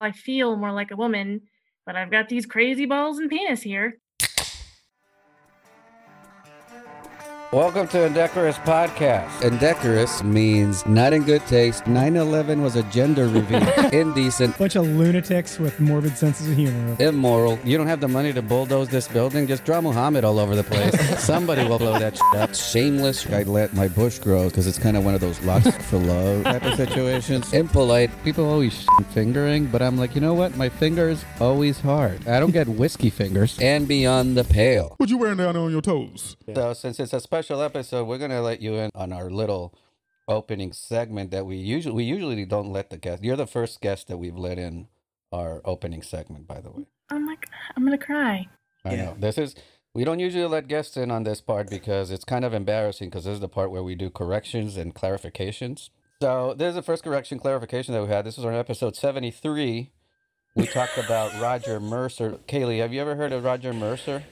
I feel more like a woman, but I've got these crazy balls and penis here. Welcome to Indecorous Podcast. Indecorous means not in good taste. 9 11 was a gender reveal. Indecent. Bunch of lunatics with morbid senses of humor. Immoral. You don't have the money to bulldoze this building. Just draw Muhammad all over the place. Somebody will blow that shit up. Shameless. I let my bush grow because it's kind of one of those lust for love type of situations. Impolite. People always fingering, but I'm like, you know what? My finger's always hard. I don't get whiskey fingers. And beyond the pale. What you wearing down on your toes? So since it's a special episode, we're gonna let you in on our little opening segment that we usually we usually don't let the guest. You're the first guest that we've let in our opening segment, by the way. I'm like, I'm gonna cry. I know this is we don't usually let guests in on this part because it's kind of embarrassing because this is the part where we do corrections and clarifications. So this is the first correction clarification that we had. This was on episode 73. We talked about Roger Mercer. Kaylee, have you ever heard of Roger Mercer?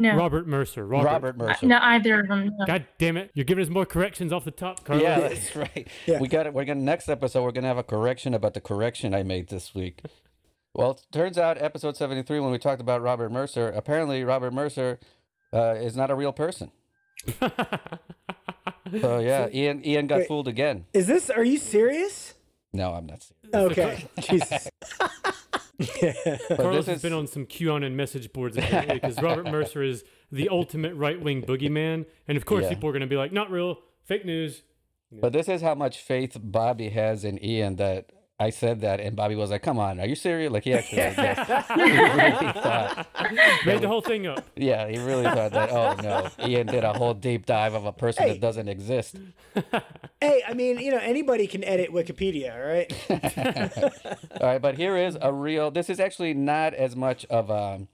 No, Robert Mercer. Robert. Robert Mercer. no, either of them. no. God damn it! You're giving us more corrections off the top, Carlos. Yeah, that's right. Yeah. We got it. We're gonna next episode. We're gonna have a correction about the correction I made this week. Well, it turns out episode seventy three when we talked about Robert Mercer, apparently Robert Mercer uh, is not a real person. So yeah, Ian Ian got Wait. fooled again. Is this? Are you serious? No, I'm not. serious. Okay. Jesus. Yeah. Carlos has is been on some QAnon and message boards lately because Robert Mercer is the ultimate right wing boogeyman, and of course Yeah. people are going to be like, "Not real, fake news." but this is how much faith Bobby has in Ian that I said that, and Bobby was like, "Come on, are you serious?" Like he actually, like, he really thought. Made the whole thing up. Yeah, he really thought that. Oh no, Ian did a whole deep dive of a person Hey. that doesn't exist. Hey, I mean, you know, anybody can edit Wikipedia, all right? All right, but here is a real. This is actually not as much of a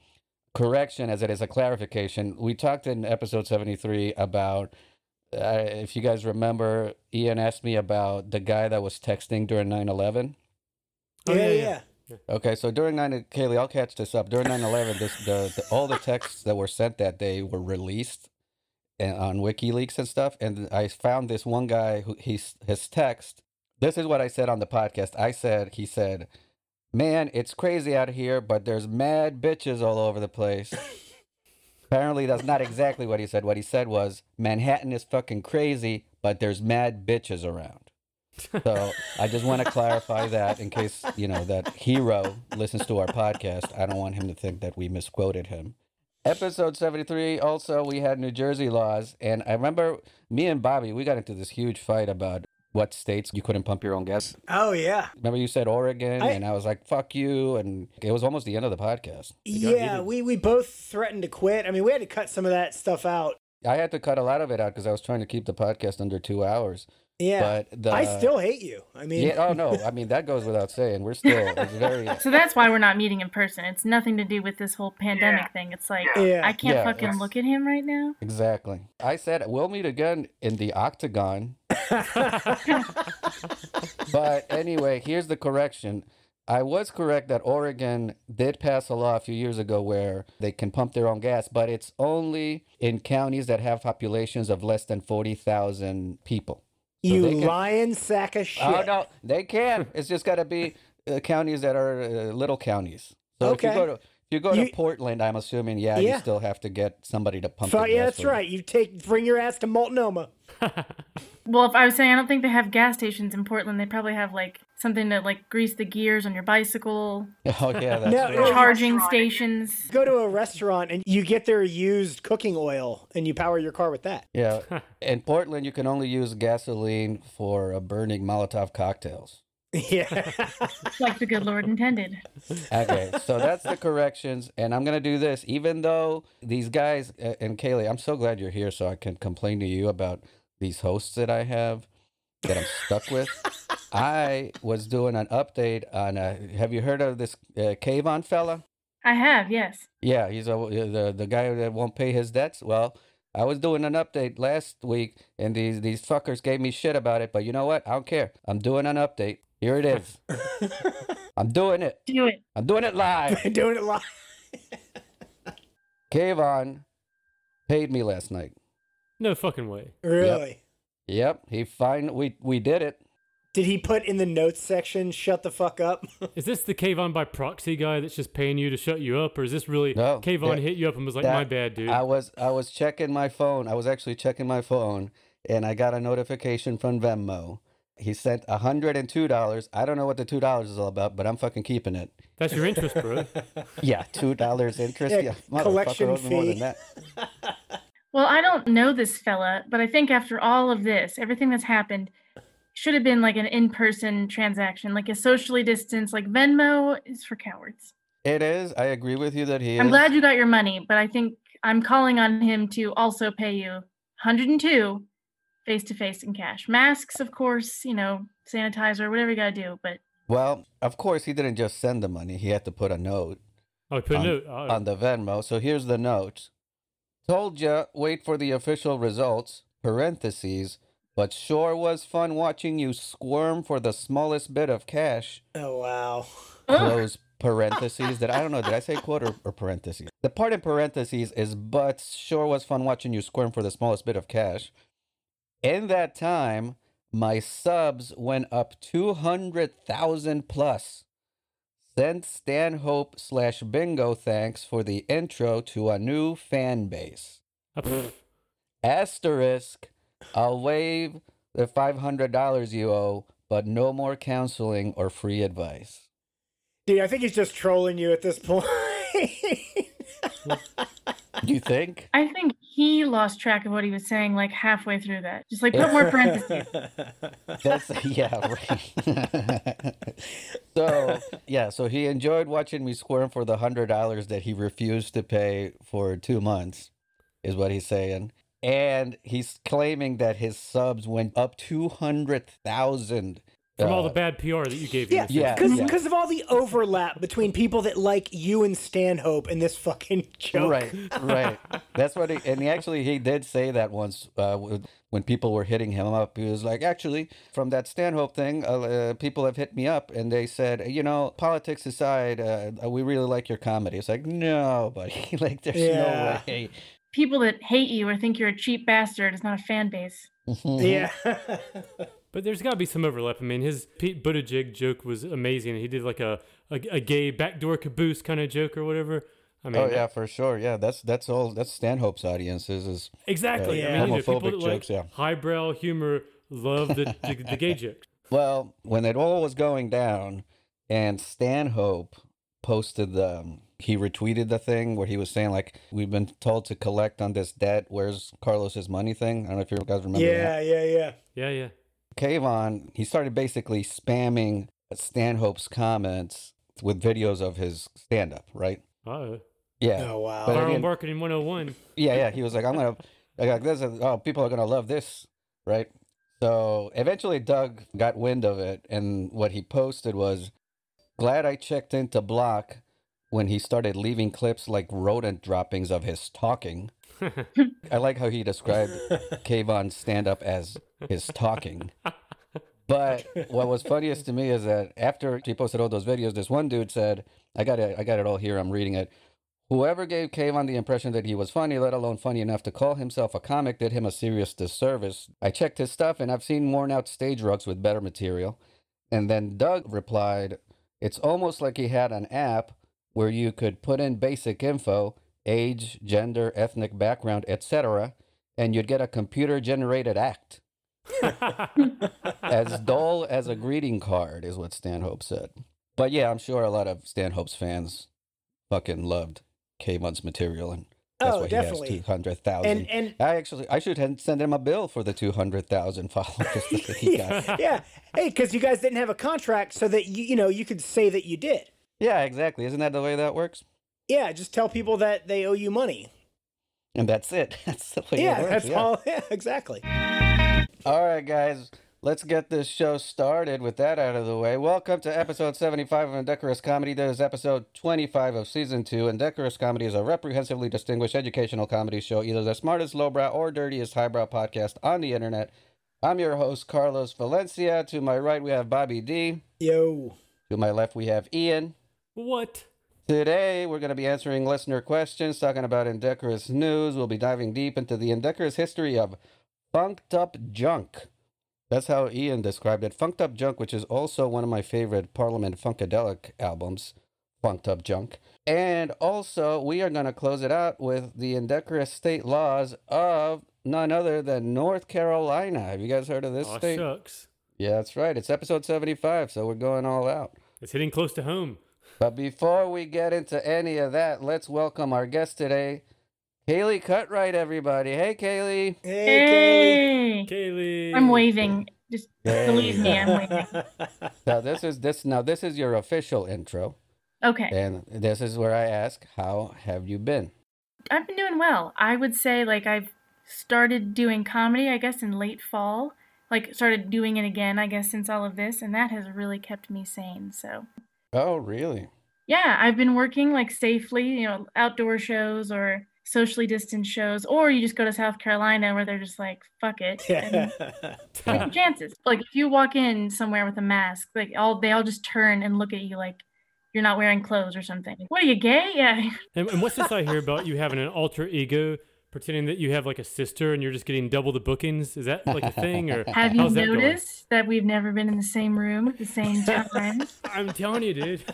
correction as it is a clarification. We talked in episode seventy-three about. Uh, if you guys remember, Ian asked me about the guy that was texting during 9-11. Oh, yeah, yeah, yeah. Okay, so during 9 Kaylee, I'll catch this up. During 9-11, this, the, the, all the texts that were sent that day were released and, on WikiLeaks and stuff. And I found this one guy who he's his text. This is what I said on the podcast. I said, he said, "Man, it's crazy out here, but there's mad bitches all over the place." Apparently, that's not exactly what he said. What he said was, "Manhattan is fucking crazy, but there's mad bitches around." So I just want to clarify that in case you know that hero listens to our podcast. I don't want him to think that we misquoted him. Episode seventy three. Also, we had New Jersey laws, and I remember me and Bobby we got into this huge fight about what states you couldn't pump your own gas. Oh, yeah. Remember you said Oregon, I- and I was like, "Fuck you," and it was almost the end of the podcast. Yeah, we, we both threatened to quit. I mean, we had to cut some of that stuff out. I had to cut a lot of it out because I was trying to keep the podcast under two hours. Yeah. But the I still hate you. I mean, yeah. Oh no, I mean that goes without saying. We're still it's very. So that's why we're not meeting in person. It's nothing to do with this whole pandemic thing. It's like Yeah. I can't Yeah, fucking look at him right now. Exactly. I said we'll meet again in the octagon. But anyway, here's the correction. I was correct that Oregon did pass a law a few years ago where they can pump their own gas, but it's only in counties that have populations of less than 40,000 people. So you they lying sack of shit. Oh, no, they can. It's just got to be uh, counties that are uh, little counties. So if you go to if you go to Portland, I'm assuming, yeah, Yeah. you still have to get somebody to pump. Fu- your yeah, gas that's for you. right. You take bring your ass to Multnomah. Well, if I was saying I don't think they have gas stations in Portland, they probably have like something to like grease the gears on your bicycle, Oh yeah, that's No, right. charging stations. Go to a restaurant and you get their used cooking oil and you power your car with that. Yeah. In Portland, you can only use gasoline for uh, burning Molotov cocktails. Yeah. like the good Lord intended. Okay, so that's the corrections, and I'm gonna do this. Even though these guys uh, and Kaylee, I'm so glad you're here, so I can complain to you about these hosts that I have that I'm stuck with. I was doing an update on. Uh, have you heard of this uh, Kayvon fella? I have, yes. Yeah, he's a, the the guy that won't pay his debts. Well, I was doing an update last week, and these these fuckers gave me shit about it. But you know what? I don't care. I'm doing an update. Here it is. I'm doing it. Do it. I'm doing it live. Doing it live. Kayvon paid me last night. No fucking way. Really? Yep, he fine. We we did it. Did he put in the notes section, shut the fuck up? Is this the Kayvon by proxy guy that's just paying you to shut you up, or is this really No, Kayvon that- hit you up and was like, That- "My bad, dude"? I was I was checking my phone. I was actually checking my phone, and I got a notification from Venmo. He sent hundred and two dollars. I don't know what the two dollars is all about, but I'm fucking keeping it. That's your interest, bro. Yeah, two dollars interest. Yeah, Yeah, motherfucker collection owes me more than that. Well, I don't know this fella, but I think after all of this, everything that's happened, should have been like an in-person transaction, like a socially distanced. Like Venmo is for cowards. It is. I agree with you that he I'm is. glad you got your money, but I think I'm calling on him to also pay you 102 face to face in cash. Masks, of course, you know, sanitizer, whatever you got to do, but Well, of course, he didn't just send the money. He had to put a note Oh, put a on, note. Oh, on the Venmo. So here's the note. Told ya, wait for the official results, parentheses, but sure was fun watching you squirm for the smallest bit of cash, oh wow. close parentheses. That I don't know, did I say quote or, or parentheses? The part in parentheses is, but sure was fun watching you squirm for the smallest bit of cash. In that time, my subs went up 200,000 plus. Send Stanhope slash bingo thanks for the intro to a new fan base. Asterisk, I'll waive the $500 you owe, but no more counseling or free advice. Dude, I think he's just trolling you at this point. You think? I think he lost track of what he was saying like halfway through that. Just like put more parentheses. That's yeah, right. so yeah, so he enjoyed watching me squirm for the hundred dollars that he refused to pay for two months, is what he's saying. And he's claiming that his subs went up two hundred thousand. From all the uh, bad PR that you gave him. yeah, Yeah, because yeah. of all the overlap between people that like you and Stanhope and this fucking joke. Right, right. That's what he and he actually he did say that once uh, when people were hitting him up. He was like, actually, from that Stanhope thing, uh, uh, people have hit me up and they said, you know, politics aside, uh, we really like your comedy. It's like, no, buddy, like there's Yeah. no way. People that hate you or think you're a cheap bastard is not a fan base. Yeah. But there's got to be some overlap. I mean, his Pete Buttigieg joke was amazing. He did like a, a, a gay backdoor caboose kind of joke or whatever. I mean, oh yeah, for sure. Yeah, that's that's all. That's Stanhope's audiences is exactly. Yeah. I mean, you know, people Homophobic like jokes, yeah. highbrow humor love the, the, the gay jokes. Well, when it all was going down, and Stanhope posted the, um, he retweeted the thing where he was saying like, "We've been told to collect on this debt. Where's Carlos's money?" Thing. I don't know if you guys remember yeah, that. yeah, yeah. Yeah, yeah. Kayvon, he started basically spamming Stanhope's comments with videos of his stand-up, right? Uh, Yeah, Oh wow. But I viral marketing 101. yeah, yeah. He was like, "I'm gonna, I got this. is- Oh, people are gonna love this, right?" So eventually, Doug got wind of it, and what he posted was, "Glad I checked into Block when he started leaving clips like rodent droppings of his talking." I like how he described Kayvon's stand-up as his talking. But what was funniest to me is that after he posted all those videos, this one dude said, "I got it, I got it all here. I'm reading it." Whoever gave Kayvon the impression that he was funny, let alone funny enough to call himself a comic, did him a serious disservice. I checked his stuff, and I've seen worn out stage rugs with better material. And then Doug replied, "It's almost like he had an app where you could put in basic info, age, gender, ethnic background, etc., and you'd get a computer-generated act." as dull as a greeting card is what Stanhope said. But yeah, I'm sure a lot of Stanhope's fans fucking loved Kayvon's material, and that's Oh, why definitely. he has two hundred thousand. And and I actually, I should send him a bill for the two hundred thousand followers that he got. yeah, hey, because you guys didn't have a contract, so that you you know you could say that you did. Yeah, exactly. Isn't that the way that works? Yeah, just tell people that they owe you money. And that's it. That's the way Yeah, it works. that's yeah. all. Yeah, exactly. All right, guys, let's get this show started with that out of the way. Welcome to episode 75 of Indecorous Comedy. This is episode 25 of season 2. Indecorous Comedy is a reprehensively distinguished educational comedy show, either the smartest lowbrow or dirtiest highbrow podcast on the internet. I'm your host, Carlos Valencia. To my right, we have Bobby D. Yo. To my left, we have Ian. What? Today, we're going to be answering listener questions, talking about indecorous news. We'll be diving deep into the indecorous history of funked up junk. That's how Ian described it. Funked Up Junk, which is also one of my favorite Parliament Funkadelic albums, Funked Up Junk. And also, we are going to close it out with the indecorous state laws of none other than North Carolina. Have you guys heard of this Aw, state? shucks. Yeah, that's right. It's episode 75, so we're going all out. It's hitting close to home. But before we get into any of that, let's welcome our guest today, Kaylee Cutright, everybody. Hey, Kaylee. Hey, Hey, Kaylee. I'm waving. Just Yay. believe me, I'm waving. Kaylee. Now this is this now this is your official intro, Okay, and this is where I ask, how have you been? I've been doing well. I would say like I've started doing comedy, I guess, in late fall. Like started doing it again, I guess, since all of this, and that has really kept me sane. So Oh, really? yeah, I've been working like safely, you know, outdoor shows or socially distanced shows, or you just go to South Carolina where they're just like, fuck it. And take chances. Like if you walk in somewhere with a mask, like all they all just turn and look at you like you're not wearing clothes or something. What are you gay? Yeah. And, and what's this I hear about you having an alter ego, pretending that you have like a sister and you're just getting double the bookings? Is that like a thing, or Have you how's that going? noticed that we've never been in the same room at the same time? I'm telling you, dude.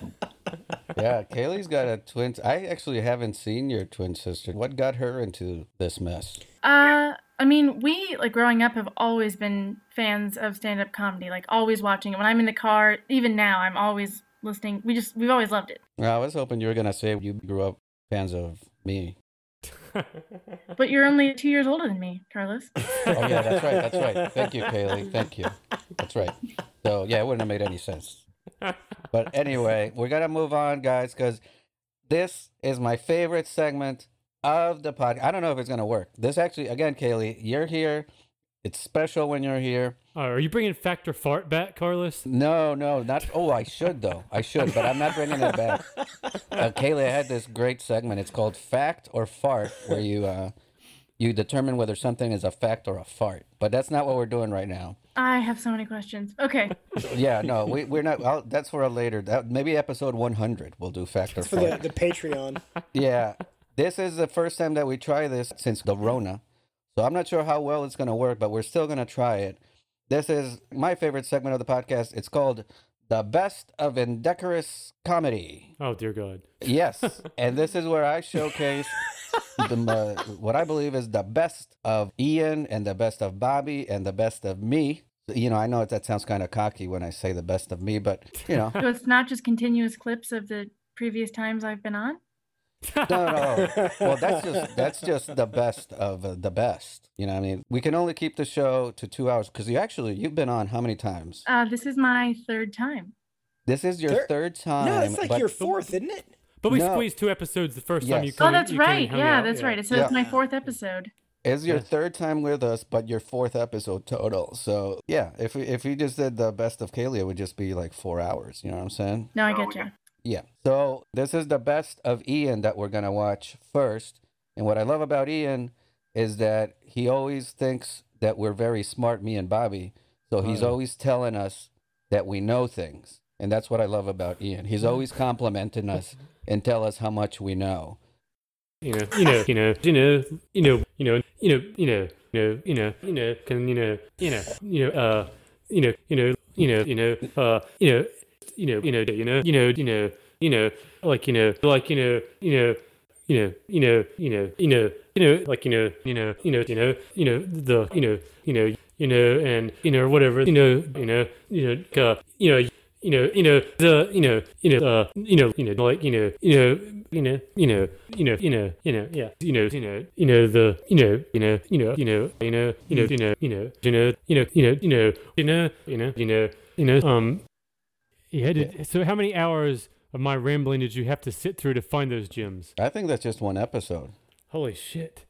Yeah, Kaylee's got a twin. I actually haven't seen your twin sister. What got her into this mess? uh I mean, we like growing up have always been fans of stand-up comedy, like always watching it. When I'm in the car, even now, I'm always listening. We just we've always loved it. Well, I was hoping you were gonna say you grew up fans of me. But you're only two years older than me, Carlos. Oh yeah, that's right. That's right. Thank you, Kaylee. Thank you. That's right. So yeah, it wouldn't have made any sense. But anyway, we're gonna move on, guys, because this is my favorite segment of the pod. I don't know if it's gonna work. This actually, again, Kaylee, you're here. It's special when you're here. Uh, are you bringing Fact or Fart back, Carlos? No, no, not. Oh, I should though. I should, but I'm not bringing it back. Uh, Kaylee, I had this great segment. It's called Fact or Fart, where you uh, you determine whether something is a fact or a fart. But that's not what we're doing right now. I have so many questions. Okay. Yeah, no, we, we're not. I'll, that's for a later. That, maybe episode 100 we'll do fact or for the, the Patreon. Yeah, this is the first time that we try this since the Rona. So I'm not sure how well it's going to work, but we're still going to try it. This is my favorite segment of the podcast. It's called The Best of Indecorous Comedy. Oh dear God. Yes, and this is where I showcase the, uh, what I believe is the best of Ian and the best of Bobby and the best of me. You know, I know that sounds kind of cocky when I say the best of me, but you know, So it's not just continuous clips of the previous times I've been on? No, no. Well, that's just that's just the best of uh, the best. You know, what I mean, we can only keep the show to two hours because you actually you've been on how many times? Uh, this is my third time. This is your Third- third time. no, it's like but your fourth, isn't it? But we No. squeezed two episodes the first time you Yes. came. Oh, that's you right. hung Yeah, out, that's right. So Yeah. it's my fourth episode. It's your Yes. third time with us, but your fourth episode total. So yeah, if we if we just did the best of Kaylee, it would just be like four hours. You know what I'm saying? No, I get you. Yeah. So this is the best of Ian that we're gonna watch first. And what I love about Ian is that he always thinks that we're very smart, me and Bobby. So he's Oh, yeah. always telling us that we know things. And that's what I love about Ian. He's always complimenting us and tell us how much we know. You know, you know, you know, you know, you know, you know, you know, you know, you know, you know, you know, can you know, you know, you know, uh, you know, you know, you know, you know, uh, you know, you know, you know, you know, you know, you know, you know, like you know, like you know, you know, you know, you know, you know, you know, you know, like you know, you know, you know, you know, you know, the, you know, you know, you know, and you know, whatever, you know, you know, you know, uh, you know. You know, you know the, you know, you know, uh, you know, you know, like, you know, you know, you know, you know, you know, you know, you know, yeah, you know, you know, you know the, you know, you know, you know, you know, you know, you know, you know, you know, you know, you know, you know, you know, you know, you know, you know, you know, um, yeah. Did, so how many hours of my rambling did you have to sit through to find those gems? I think that's just one episode. Holy shit!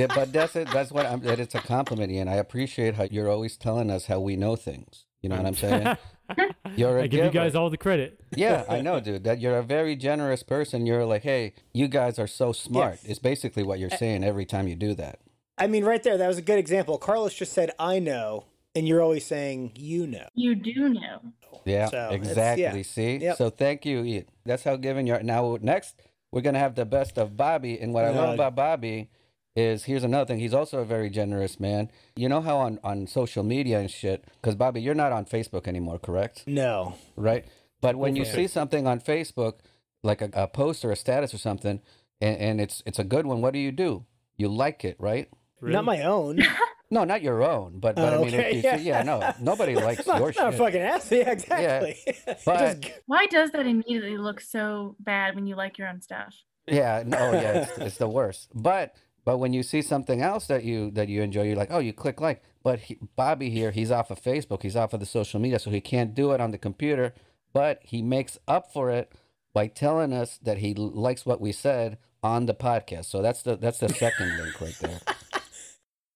Yeah, but that's it. That's what I'm. That it's a compliment, Ian. I appreciate how you're always telling us how we know things. You know what I'm saying? You're a I give you guys all the credit. Yeah, I know, dude. That you're a very generous person. You're like, hey, you guys are so smart. Yes. It's basically what you're saying every time you do that. I mean, right there, that was a good example. Carlos just said, "I know," and you're always saying, "You know." You do know. Yeah, So, exactly. yeah. See, Yep. so thank you, Ian. That's how giving you are. Now, next, we're gonna have the best of Bobby, and what I love about Bobby is here's another thing. He's also a very generous man. You know how on on social media and shit, because Bobby, you're not on Facebook anymore, correct? No. Right. But when you see something on Facebook, like a, a post or a status or something, and, and it's it's a good one, what do you do? You like it, right? Not my own. No, not your own, but, but Oh, I mean, if okay, you yeah. see, yeah, no, nobody likes not, your not a shit. fucking ass. Yeah, exactly. It but- just- Why does that immediately look so bad when you like your own stuff? Yeah, no, oh, yeah, it's, it's the worst. But but when you see something else that you that you enjoy, you're like, oh, you click like. But he, Bobby here, he's off of Facebook, he's off of the social media, so he can't do it on the computer. But he makes up for it by telling us that he likes what we said on the podcast. So that's the that's the second link right there.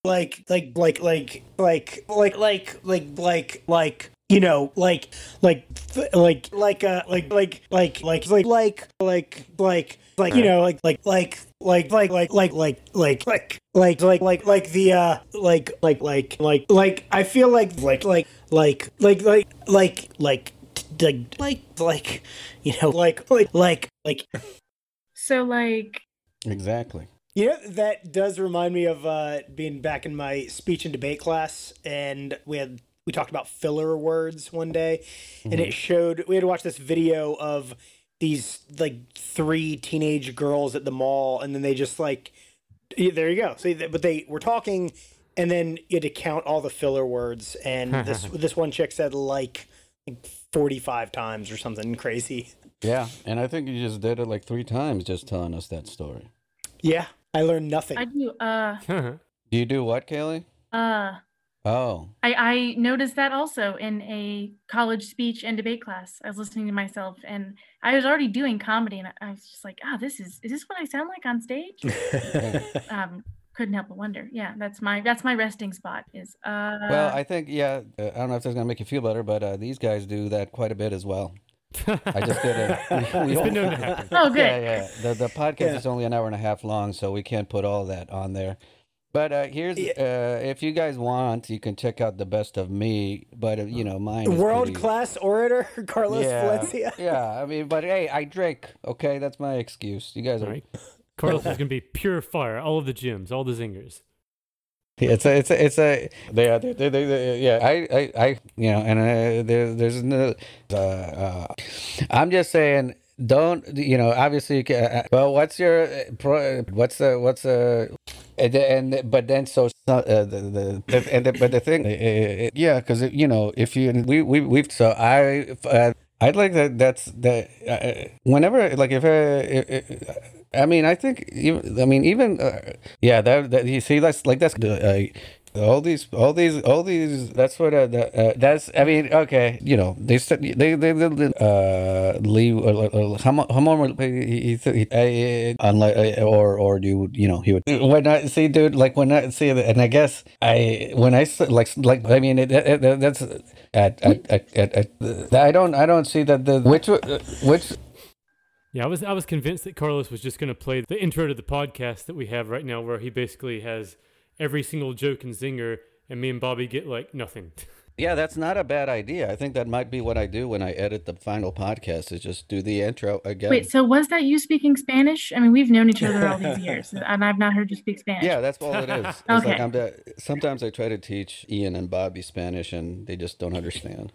Like like like like like like like like like like you know like like like like uh like like like like like like like like like you know like like like like like like like like like like like like like like the uh like like like like like I feel like like like like like like like like like like like you know like like like like So like Exactly. You know, that does remind me of uh, being back in my speech and debate class, and we had we talked about filler words one day, and it showed we had to watch this video of these like three teenage girls at the mall, and then they just like there you go. So, but they were talking, and then you had to count all the filler words, and this this one chick said like like forty five times or something crazy. Yeah, and I think you just did it like three times, just telling us that story. Yeah, I learned nothing. I do uh Do you do what, Kaylee? uh Oh, I, I noticed that also in a college speech and debate class. I was listening to myself and I was already doing comedy and I, I was just like, ah, this is is this what I sound like on stage? um, couldn't help but wonder. Yeah, that's my that's my resting spot is uh well, I think yeah. Uh, I don't know if that's gonna make you feel better, but uh, these guys do that quite a bit as well. I just did it. We It's don't- been known to. Oh good. Yeah, yeah. The the podcast Yeah. is only an hour and a half long, so we can't put all that on there. But uh, here's Yeah. uh, if you guys want, you can check out the best of me. But uh, you know, mine World pretty- class orator Carlos yeah, Valencia. yeah. I mean, but hey, I drink. Okay, that's my excuse. You guys are. Right. Carlos is gonna be pure fire. All of the gyms, all the zingers. It's a, it's a, it's a. They are, they, they, they, yeah. I, I, I, you know, and uh, there, there's no. Uh, uh, I'm just saying, don't, you know, obviously. you can, Uh, well, what's your, uh, pro, what's the, what's the, and, and but then so uh, the, the and the, but the thing, uh, uh, yeah, because you know, if you we we we've so I. Uh, I'd like that. That's that. Uh, whenever, like, if, uh, uh, I mean, I think even. I mean, even. Uh, yeah, that, that. You see, that's like that's. Uh, all these, all these, all these. That's what. Uh, uh, that's. I mean, okay. You know, they said they they, they uh leave. Uh, uh, how much? He, he, he, uh, unlike uh, or or do you you know he would when I see dude like when I see and I guess I when I like like I mean it, it, it- that's at at, at, at, at I don't I don't see that the which uh, which Yeah, I was I was convinced that Carlos was just gonna play the intro to the podcast that we have right now, where he basically has every single joke and zinger, and me and Bobby get like nothing. yeah that's not a bad idea I think that might be what I do when I edit the final podcast is just do the intro again Wait, so was that you speaking Spanish? I mean, we've known each other all these years, and I've not heard you speak Spanish. yeah that's all it is it's like Okay. I'm the, sometimes I try to teach Ian and Bobby Spanish and they just don't understand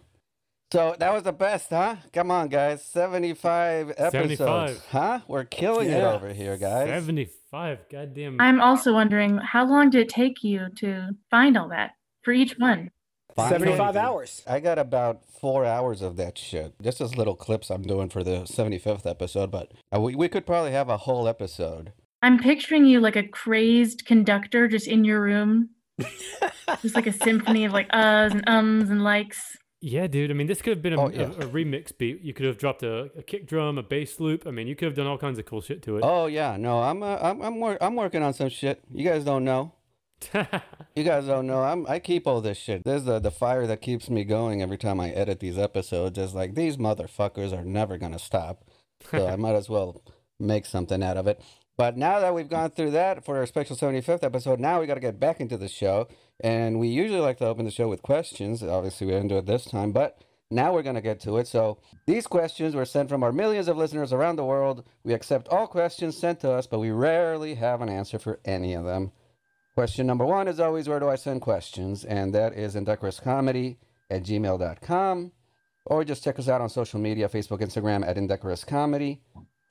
so that was the best huh come on guys 75 episodes 75. huh we're killing it over here guys Seventy-five, goddamn. I'm also wondering how long did it take you to find all that for each one? Finally. 75 hours. I got about four hours of that shit. Just as little clips I'm doing for the 75th episode, but uh, we, we could probably have a whole episode. I'm picturing you like a crazed conductor just in your room, just like a symphony of like uhs and ums and likes. Yeah, dude. I mean, this could have been a, Oh, a- a, remix beat. You could have dropped a, a kick drum, a bass loop. I mean, you could have done all kinds of cool shit to it. Oh yeah, no, I'm uh, I'm I'm, wor- I'm working on some shit. You guys don't know. You guys don't know. I'm I keep all this shit. There's the the fire that keeps me going every time I edit these episodes. Is like these motherfuckers are never gonna stop. So I might as well make something out of it. But now that we've gone through that for our special 75th episode, now we got to get back into the show. And we usually like to open the show with questions. Obviously, we didn't do it this time, but Now we're going to get to it. So, these questions were sent from our millions of listeners around the world. We accept all questions sent to us, but we rarely have an answer for any of them. Question number one is always where do I send questions? And that is indecorouscomedy at gmail.com. Or just check us out on social media Facebook, Instagram at Indecorous Comedy,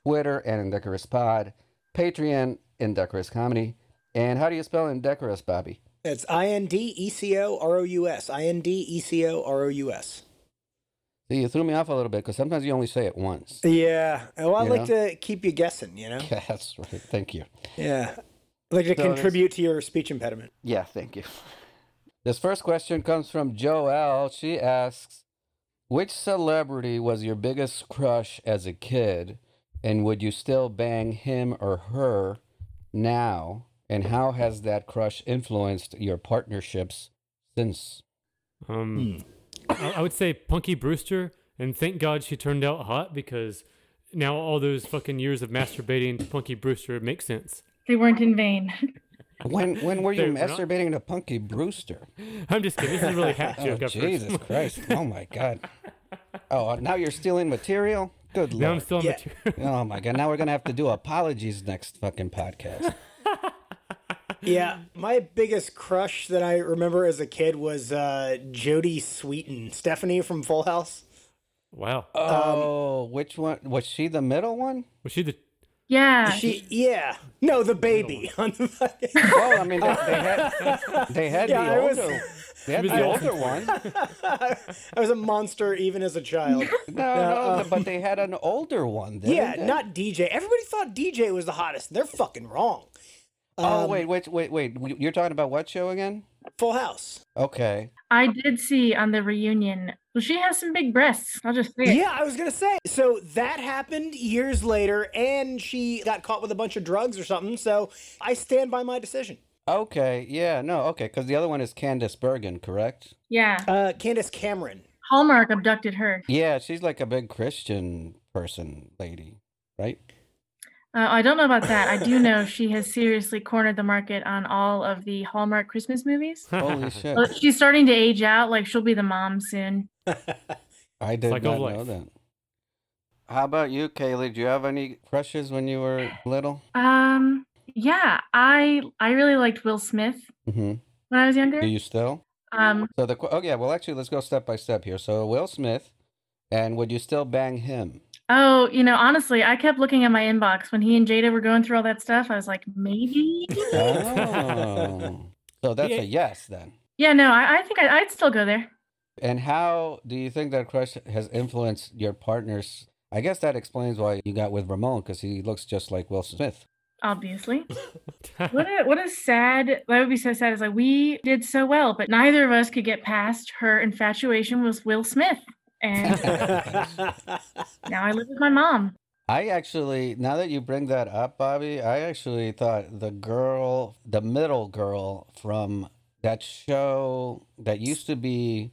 Twitter at Indecorous Pod, Patreon, Indecorous Comedy. And how do you spell Indecorous, Bobby? It's I N D E C O R O U S. I N D E C O R O U S. See, you threw me off a little bit because sometimes you only say it once. Yeah. Well, I You like to keep you guessing, you know? Yeah, that's right. Thank you. Yeah. I like to So contribute to your speech impediment. Yeah, thank you. This first question comes from Joelle. She asks, "Which celebrity was your biggest crush as a kid, and would you still bang him or her now? And how has that crush influenced your partnerships since?" Um, I, I would say Punky Brewster, and thank God she turned out hot because now all those fucking years of masturbating to Punky Brewster make sense. They weren't in vain. When when were you They were not- masturbating to Punky Brewster? I'm just kidding. This is really hack Oh joke. I've heard. Jesus Christ! Oh my God! Oh, now you're stealing material. Good Now I'm lord! still on Yeah. material. Oh my God! Now we're gonna have to do apologies next fucking podcast. Yeah. My biggest crush that I remember as a kid was uh, Jodie Sweetin, Stephanie from Full House. Wow. Oh, which one was she? The middle one? Was she the? Yeah. She, yeah. No, the baby on the fucking. Oh, I mean, they, they had they had Yeah, the I was- older they had was the the older one. I was a monster even as a child. No, no, uh, but they had an older one. yeah, they? not DJ. Everybody thought DJ was the hottest. They're fucking wrong. Oh Um, wait, wait, wait, wait. You're talking about what show again? Full House. Okay. I did see on the reunion. Well, she has some big breasts. I'll just say it. Yeah, I was gonna say. So that happened years later, and she got caught with a bunch of drugs or something. So I stand by my decision. Okay. Yeah. No. Okay. Because the other one is Candace Bergen, correct? Yeah. Uh, Candace Cameron. Hallmark abducted her. Yeah, she's like a big Christian person, lady, right? Uh, I don't know about that. I do know she has seriously cornered the market on all of the Hallmark Christmas movies. Holy shit! But she's starting to age out. Like she'll be the mom soon. I did Cycle not know life. that. How about you, Kaylee? Do you have any crushes when you were little? Um. Yeah. I I really liked Will Smith Mm-hmm. when I was younger. Do you still? Um. So the oh yeah, well actually let's go step by step here. So Will Smith, and would you still bang him? Oh, you know, honestly, I kept looking at my inbox when he and Jada were going through all that stuff. I was like, maybe. Oh, so that's Yeah. a yes then. yeah. No. I, I think I, I'd still go there. And how do you think that crush has influenced your partners? I guess that explains why you got with Ramon because he looks just like Will Smith. Obviously. what a what a sad that would be so sad is like we did so well but neither of us could get past her infatuation with will smith and now i live with my mom I actually, now that you bring that up, Bobby, I actually thought the girl, the middle girl from that show that used to be,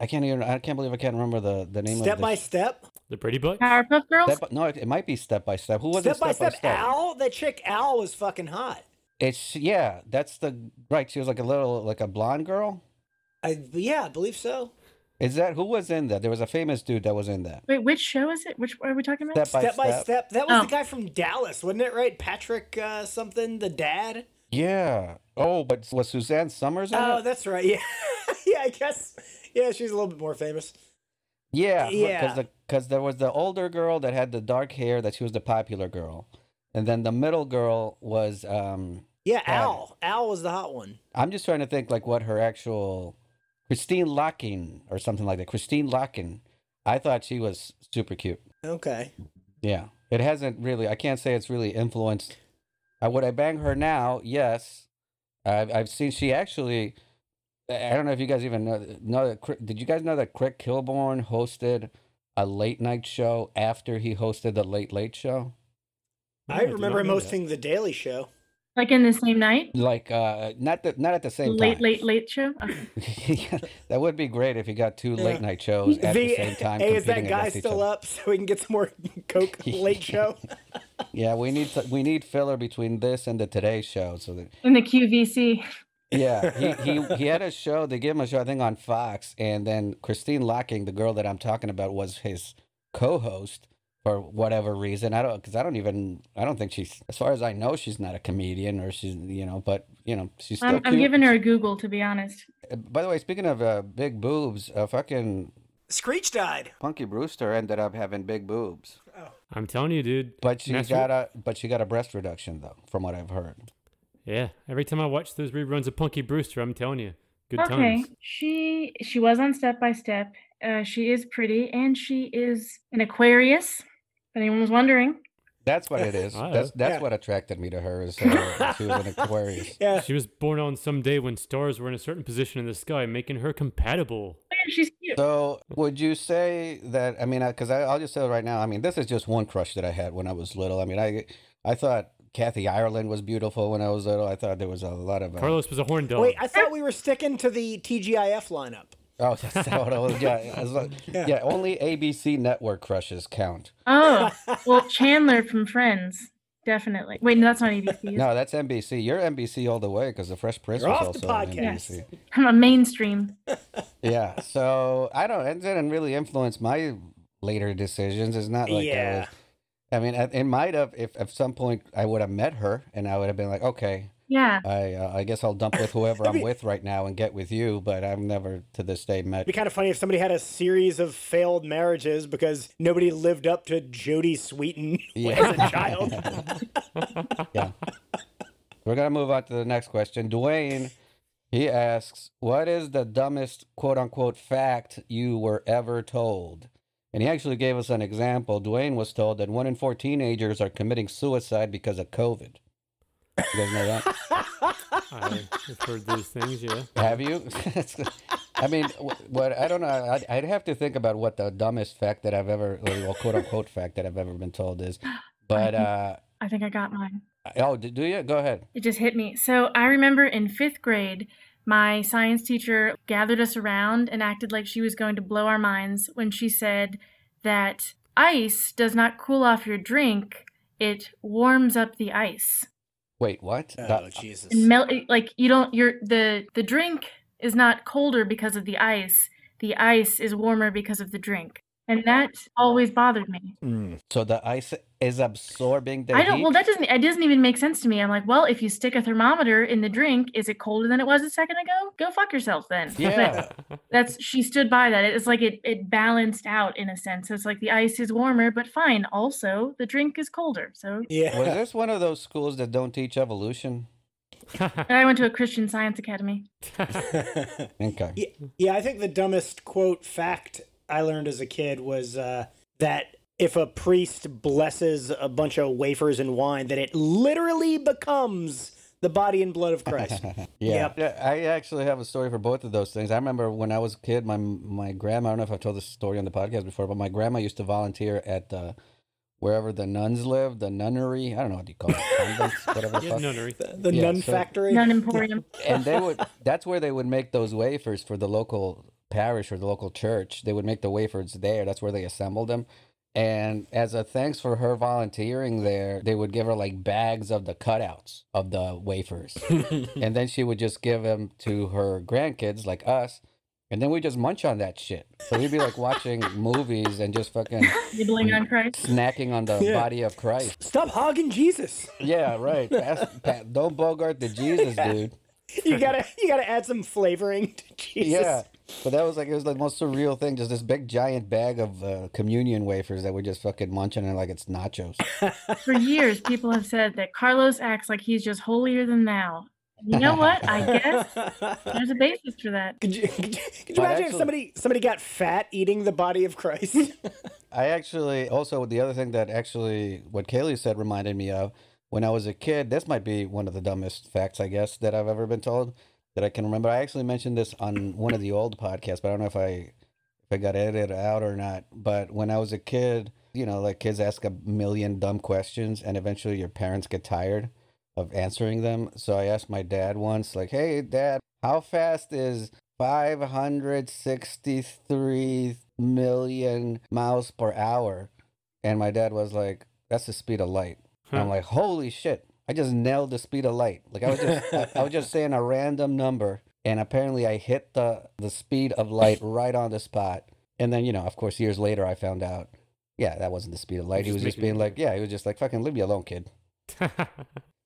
I can't even, I can't believe I can't remember the, the name Step of the by sh- step. the Pretty Bunch. powerpuff girls Step, no, it, it might be Step by Step. Who was it? Step by step. Al. That chick Al was fucking hot. It's yeah, that's the right. She was like a little like a blonde girl. I, yeah, I believe so. Is that who was in that? There was a famous dude that was in that. wait which show is it which are we talking about Step by Step by step. step. That was Oh. the guy from Dallas, wasn't it? Right, Patrick uh, something, the dad. Yeah. Oh, but was Suzanne Somers Oh, it? that's right. Yeah, yeah. I guess. Yeah, she's a little bit more famous. Yeah. Yeah. Because the, cause there was the older girl that had the dark hair that she was the popular girl, and then the middle girl was. um Yeah, Yeah. Al. Al was the hot one. I'm just trying to think like what her actual Christine Locking or something like that. Christine Locking. I thought she was super cute. Okay. Yeah, it hasn't really. I can't say it's really influenced. Uh, would I bang her now? Yes, I've I've seen she actually. I don't know if you guys even know. Know that? Did you guys know that Craig Kilborn hosted a late night show after he hosted the Late Late Show? I did remember him know that. hosting the Daily Show. Like in the same night Like, uh, not the, not at the same late time. late late show okay. that would be great if you got two Yeah. late night shows at the, same time. hey, is that guy still up so we can get some more Coke late show? Yeah, we need to, we need filler between this and the Today Show so that in the qvc Yeah, he, he he had a show. They gave him a show, I think, on Fox, and then Christine Locking, the girl that I'm talking about, was his co-host for whatever reason. I don't because I don't even I don't think she's as far as I know she's not a comedian or she's you know, but you know she's still. I'm, I'm giving her a Google to be honest. Uh, By the way, speaking of uh, big boobs, uh, fucking Screech died. Punky Brewster ended up having big boobs, Oh. I'm telling you, dude. but she Master- got a but she got a breast reduction though, from what I've heard. Yeah. Every time I watch those reruns of Punky Brewster, I'm telling you, good okay, times. she she was on Step by Step. Uh, she is pretty, and she is an Aquarius. If anyone was wondering, That's what it is. I That's that's Yeah. what attracted me to her. Is uh, she was an Aquarius. Yeah. She was born on some day when stars were in a certain position in the sky, making her compatible. She's cute. So, would you say that? I mean, because I, I'll just say right now. I mean, this is just one crush that I had when I was little. I mean, I I thought Kathy Ireland was beautiful when I was little. I thought there was a lot of. Uh, Carlos was a horn dog. Wait, I thought we were sticking to the TGIF lineup. oh, that's not what I was. Yeah, as lo- yeah. Only ABC network crushes count. Oh, well, Chandler from Friends, definitely. Wait, no, that's not ABC. No, that's NBC. You're NBC all the way because the Fresh Prince You're was off also on podcast. NBC. I'm a mainstream. Yeah. So I don't. It didn't really influence my later decisions. It's not like I Yeah. was. I mean, it it might have if at some point I would have met her and I would have been like, okay, Yeah. I uh, I guess I'll dump with whoever I'm be- with right now and get with you. But I've never to this day met. It'd be kind of funny if somebody had a series of failed marriages because nobody lived up to Jodie Sweetin Yeah. as a child. yeah. We're gonna move on to the next question. Dwayne, he asks, "What is the dumbest quote unquote fact you were ever told?" And he actually gave us an example. Dwayne was told that one in four teenagers are committing suicide because of COVID. You guys know that? I've heard those things, yeah. Have you? I mean, wh- what I don't know. I'd, I'd have to think about what the dumbest fact that I've ever, well, quote unquote fact that I've ever been told is. But uh, I think I got mine. oh, do do you? Go ahead. It just hit me. So I remember in fifth grade, my science teacher gathered us around and acted like she was going to blow our minds when she said that ice does not cool off your drink, it warms up the ice. Wait, what? Oh, The- Jesus. And melt like you don't you're the the drink is not colder because of the ice. The ice is warmer because of the drink. And that always bothered me. Mm, so the ice is absorbing the I don't. heat. Well, that doesn't. It doesn't even make sense to me. I'm like, well, if you stick a thermometer in the drink, is it colder than it was a second ago? Go fuck yourself then. But yeah. that's she stood by that. It's like it it balanced out in a sense. So it's like the ice is warmer, but fine. Also, the drink is colder. So Yeah. Was this one of those schools that don't teach evolution? I went to a Christian Science Academy. Okay. Yeah, yeah, I think the dumbest quote fact I learned as a kid was uh, that if a priest blesses a bunch of wafers and wine, that it literally becomes the body and blood of Christ. Yeah. Yep. yeah. I actually have a story for both of those things. I remember when I was a kid, my my grandma. I don't know if I've told this story on the podcast before, but my grandma used to volunteer at uh, wherever the nuns lived, the nunnery. I don't know what you call it, convents, whatever the Yeah, fuck. nunnery. the Yeah, nun so- factory. Nun Emporium. and they would that's where they would make those wafers for the local parish or the local church they would make the wafers there. That's where they assembled them. And as a thanks for her volunteering there they would give her like bags of the cutouts of the wafers. And then she would just give them to her grandkids like us and then we just munch on that shit. So we'd be like watching movies and just fucking Nibbling on Christ. snacking on the Yeah. body of christ. Stop hogging Jesus. yeah right. Pass, pa- don't bogart the jesus dude. You gotta you gotta add some flavoring to Jesus. Yeah, but that was like it was the most surreal thing. Just this big giant bag of uh, communion wafers that we're just fucking munching and like it's nachos. For years, people have said that Carlos acts like he's just holier than thou. You know what? I guess there's a basis for that. Could you, could you, could you But imagine if somebody somebody got fat eating the body of Christ? I actually also the other thing that actually what Kaylee said reminded me of when I was a kid. This might be one of the dumbest facts I guess that I've ever been told that I can remember. I actually mentioned this on one of the old podcasts, but I don't know if I if I got edited out or not. But when I was a kid, you know, like kids ask a million dumb questions, and eventually your parents get tired of answering them. So I asked my dad once, like, "Hey, Dad, how fast is 563 million miles per hour?" And my dad was like, "That's the speed of light." And I'm like, "Holy shit!" I just nailed the speed of light. Like I was just I, I was just saying a random number, and apparently I hit the the speed of light right on the spot. And then you know, of course, years later, I found out, yeah, that wasn't the speed of light. He was just being like, yeah, he was just like, fucking leave me alone, kid. How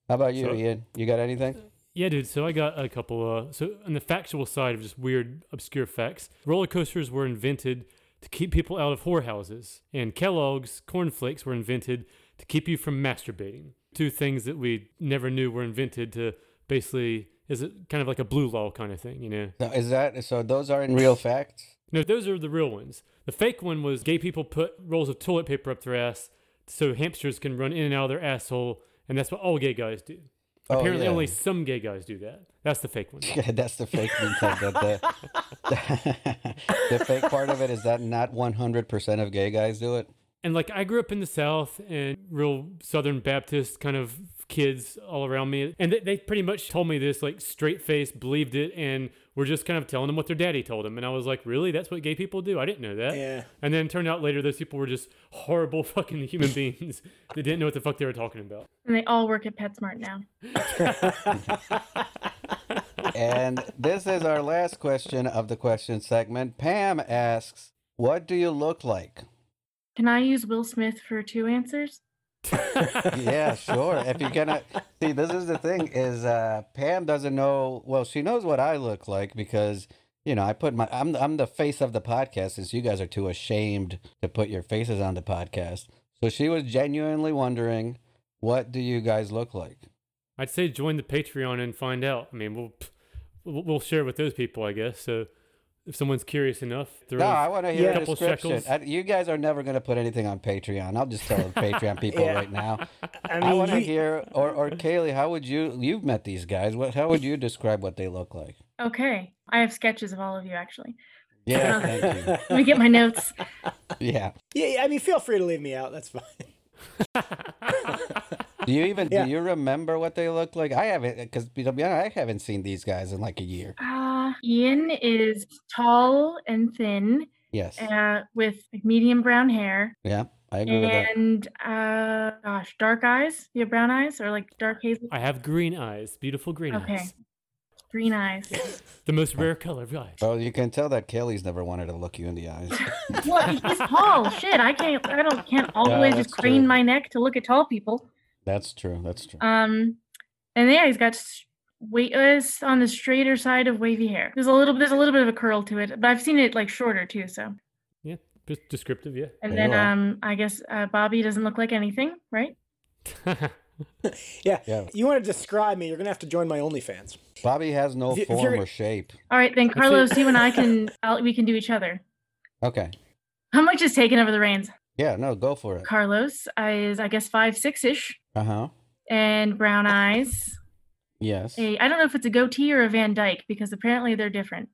about you, So- Ian? You got anything? Yeah, dude. So I got a couple. Uh, so on the factual side of just weird, obscure facts, roller coasters were invented to keep people out of whorehouses, and Kellogg's cornflakes were invented to keep you from masturbating. Two things that we never knew were invented to basically is it kind of like a blue law kind of thing, you know? So is that so? Those aren't real facts. No, those are the real ones. The fake one was gay people put rolls of toilet paper up their ass so hamsters can run in and out of their asshole, and that's what all gay guys do. Oh, Apparently, yeah. only some gay guys do that. That's the fake one. Yeah, that's the fake. That the, the, the fake part of it is that not one hundred percent of gay guys do it. And like I grew up in the South and real Southern Baptist kind of kids all around me. And they, they pretty much told me this like straight face, believed it, and were just kind of telling them what their daddy told them. And I was like, really? That's what gay people do? I didn't know that. Yeah. And then it turned out later those people were just horrible fucking human beings that didn't know what the fuck they were talking about. And they all work at PetSmart now. And this is our last question of the question segment. Pam asks, "What do you look like?" Can I use Will Smith for two answers? yeah, sure. If you're gonna see, this is the thing: is uh, Pam doesn't know. Well, she knows what I look like because you know I put my. I'm I'm the face of the podcast, since you guys are too ashamed to put your faces on the podcast. So she was genuinely wondering, what do you guys look like? I'd say join the Patreon and find out. I mean, we'll we'll we'll share with those people, I guess. So if someone's curious enough, throw No, I want to hear Yeah. a Couple description. I, you guys are never going to put anything on Patreon. I'll just tell the Patreon people Yeah. right now. I I, want to you- hear, or or Kaylee, how would you? You've met these guys. What? How would you describe what they look like? Okay. I have sketches of all of you actually. Yeah, Um, thank you. Let me get my notes. Yeah. Yeah, yeah, I mean, feel free to leave me out. That's fine. Do you even Yeah. do you remember what they look like? I haven't, because to be honest, I haven't seen these guys in like a year. Uh, Ian is tall and thin, Yes. uh, with like, medium brown hair, Yeah, I agree with that. and uh, gosh, dark eyes. You have brown eyes or like dark hazel? I have green eyes, beautiful green eyes. Okay, eyes, green eyes. the most rare color of eyes. Well, you can tell that Kaylee's never wanted to look you in the eyes. well, he's tall. Shit, I can't. I don't can't always just crane true. my neck to look at tall people. That's true. That's true. Um, and yeah, he's got s- wait uh, it's on the straighter side of wavy hair. There's a little there's a little bit of a curl to it, but I've seen it like shorter too. So, Yeah, just descriptive, yeah. and There then um, I guess uh, Bobby doesn't look like anything, right? Yeah. Yeah. You want to describe me? You're gonna have to join my OnlyFans. Bobby has no If you- if form or shape. All right, then. Carlos, you and I can I'll, we can do each other. Okay. How much is taking over the reins? Yeah. No, go for it. Carlos is I guess five six ish Uh huh. and brown eyes. Yes. A I don't know if it's a goatee or a Van Dyke because apparently they're different.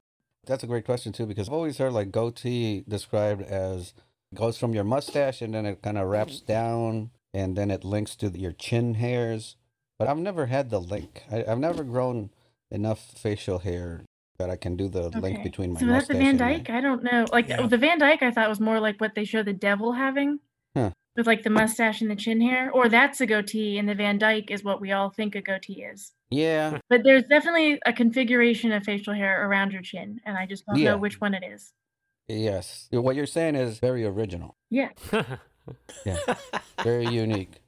That's a great question too, because I've always heard like goatee described as goes from your mustache and then it kind of wraps mm. down and then it links to your chin hairs. But I've never had the link. I, I've never grown enough facial hair that I can do the link between my so that's mustache the Van Dyke. I don't know. Like Yeah. the Van Dyke, I thought was more like what they show the devil having, Huh. With like the mustache and the chin hair, or that's a goatee, and the Van Dyke is what we all think a goatee is. Yeah, But there's definitely a configuration of facial hair around your chin, and I just don't Yeah. know which one it is. yes. What you're saying is very original, Yeah, yeah. very unique.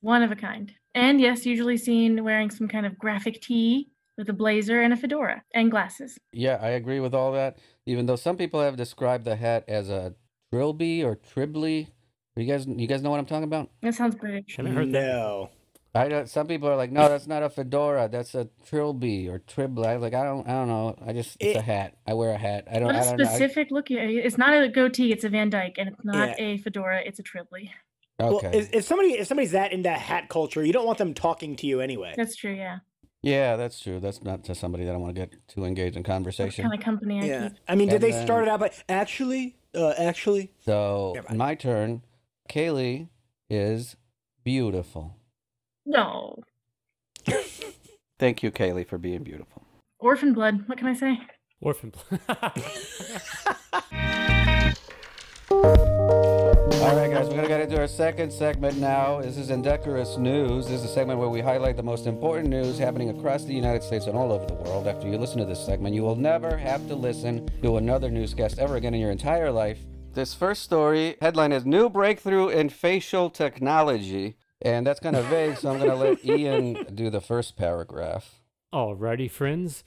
one of a kind. And yes, usually seen wearing some kind of graphic tee with a blazer and a fedora and glasses. Yeah, I agree with all that. Even though some people have described the hat as a trilby or tribly. You guys, you guys know what I'm talking about? That sounds British. Haven't heard that. I don't, some people are like, no, that's not a fedora. That's a trilby or tribly. I'm like, I don't, I don't know. I just, it's a hat. I wear a hat. I don't, What a I don't know. Specific look. It's not a goatee, it's a Van Dyke, and it's not Yeah. a fedora, it's a tribly. Okay. Well, if, if somebody if somebody's that into hat culture, you don't want them talking to you anyway. That's true, yeah. yeah, that's true. That's not to somebody that I want to get too engaged in That's conversation. kind of company I Yeah. keep. I mean, did And they then- start it out by actually? Uh, actually, So my turn. Kaylee is beautiful. No. Thank you, Kaylee, for being beautiful. Orphan blood. What can I say? Orphan. Blood. All right, guys, we're going to get into our second segment now. This is Indecorous News. This is a segment where we highlight the most important news happening across the United States and all over the world. After you listen to this segment, you will never have to listen to another newscast ever again in your entire life. This first story headline is New Breakthrough in Facial Technology. And that's kind of vague, so I'm going to let Ian do the first paragraph. Alrighty, friends.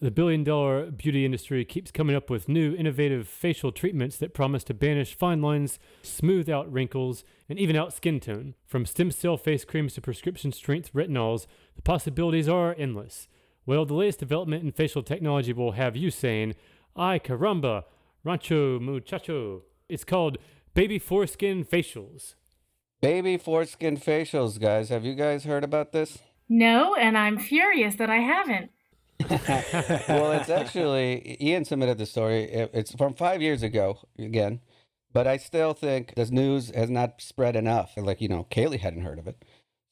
The billion dollar beauty industry keeps coming up with new innovative facial treatments that promise to banish fine lines, smooth out wrinkles, and even out skin tone. From stem cell face creams to prescription strength retinols, the possibilities are endless. Well, the latest development in facial technology will have you saying, Ay caramba, rancho muchacho. It's called baby foreskin facials. Baby foreskin facials, guys. Have you guys heard about this? No, and I'm furious that I haven't. well, it's actually Ian submitted the story. It's from five years ago again, but I still think this news has not spread enough. Like you know, Kaylee hadn't heard of it,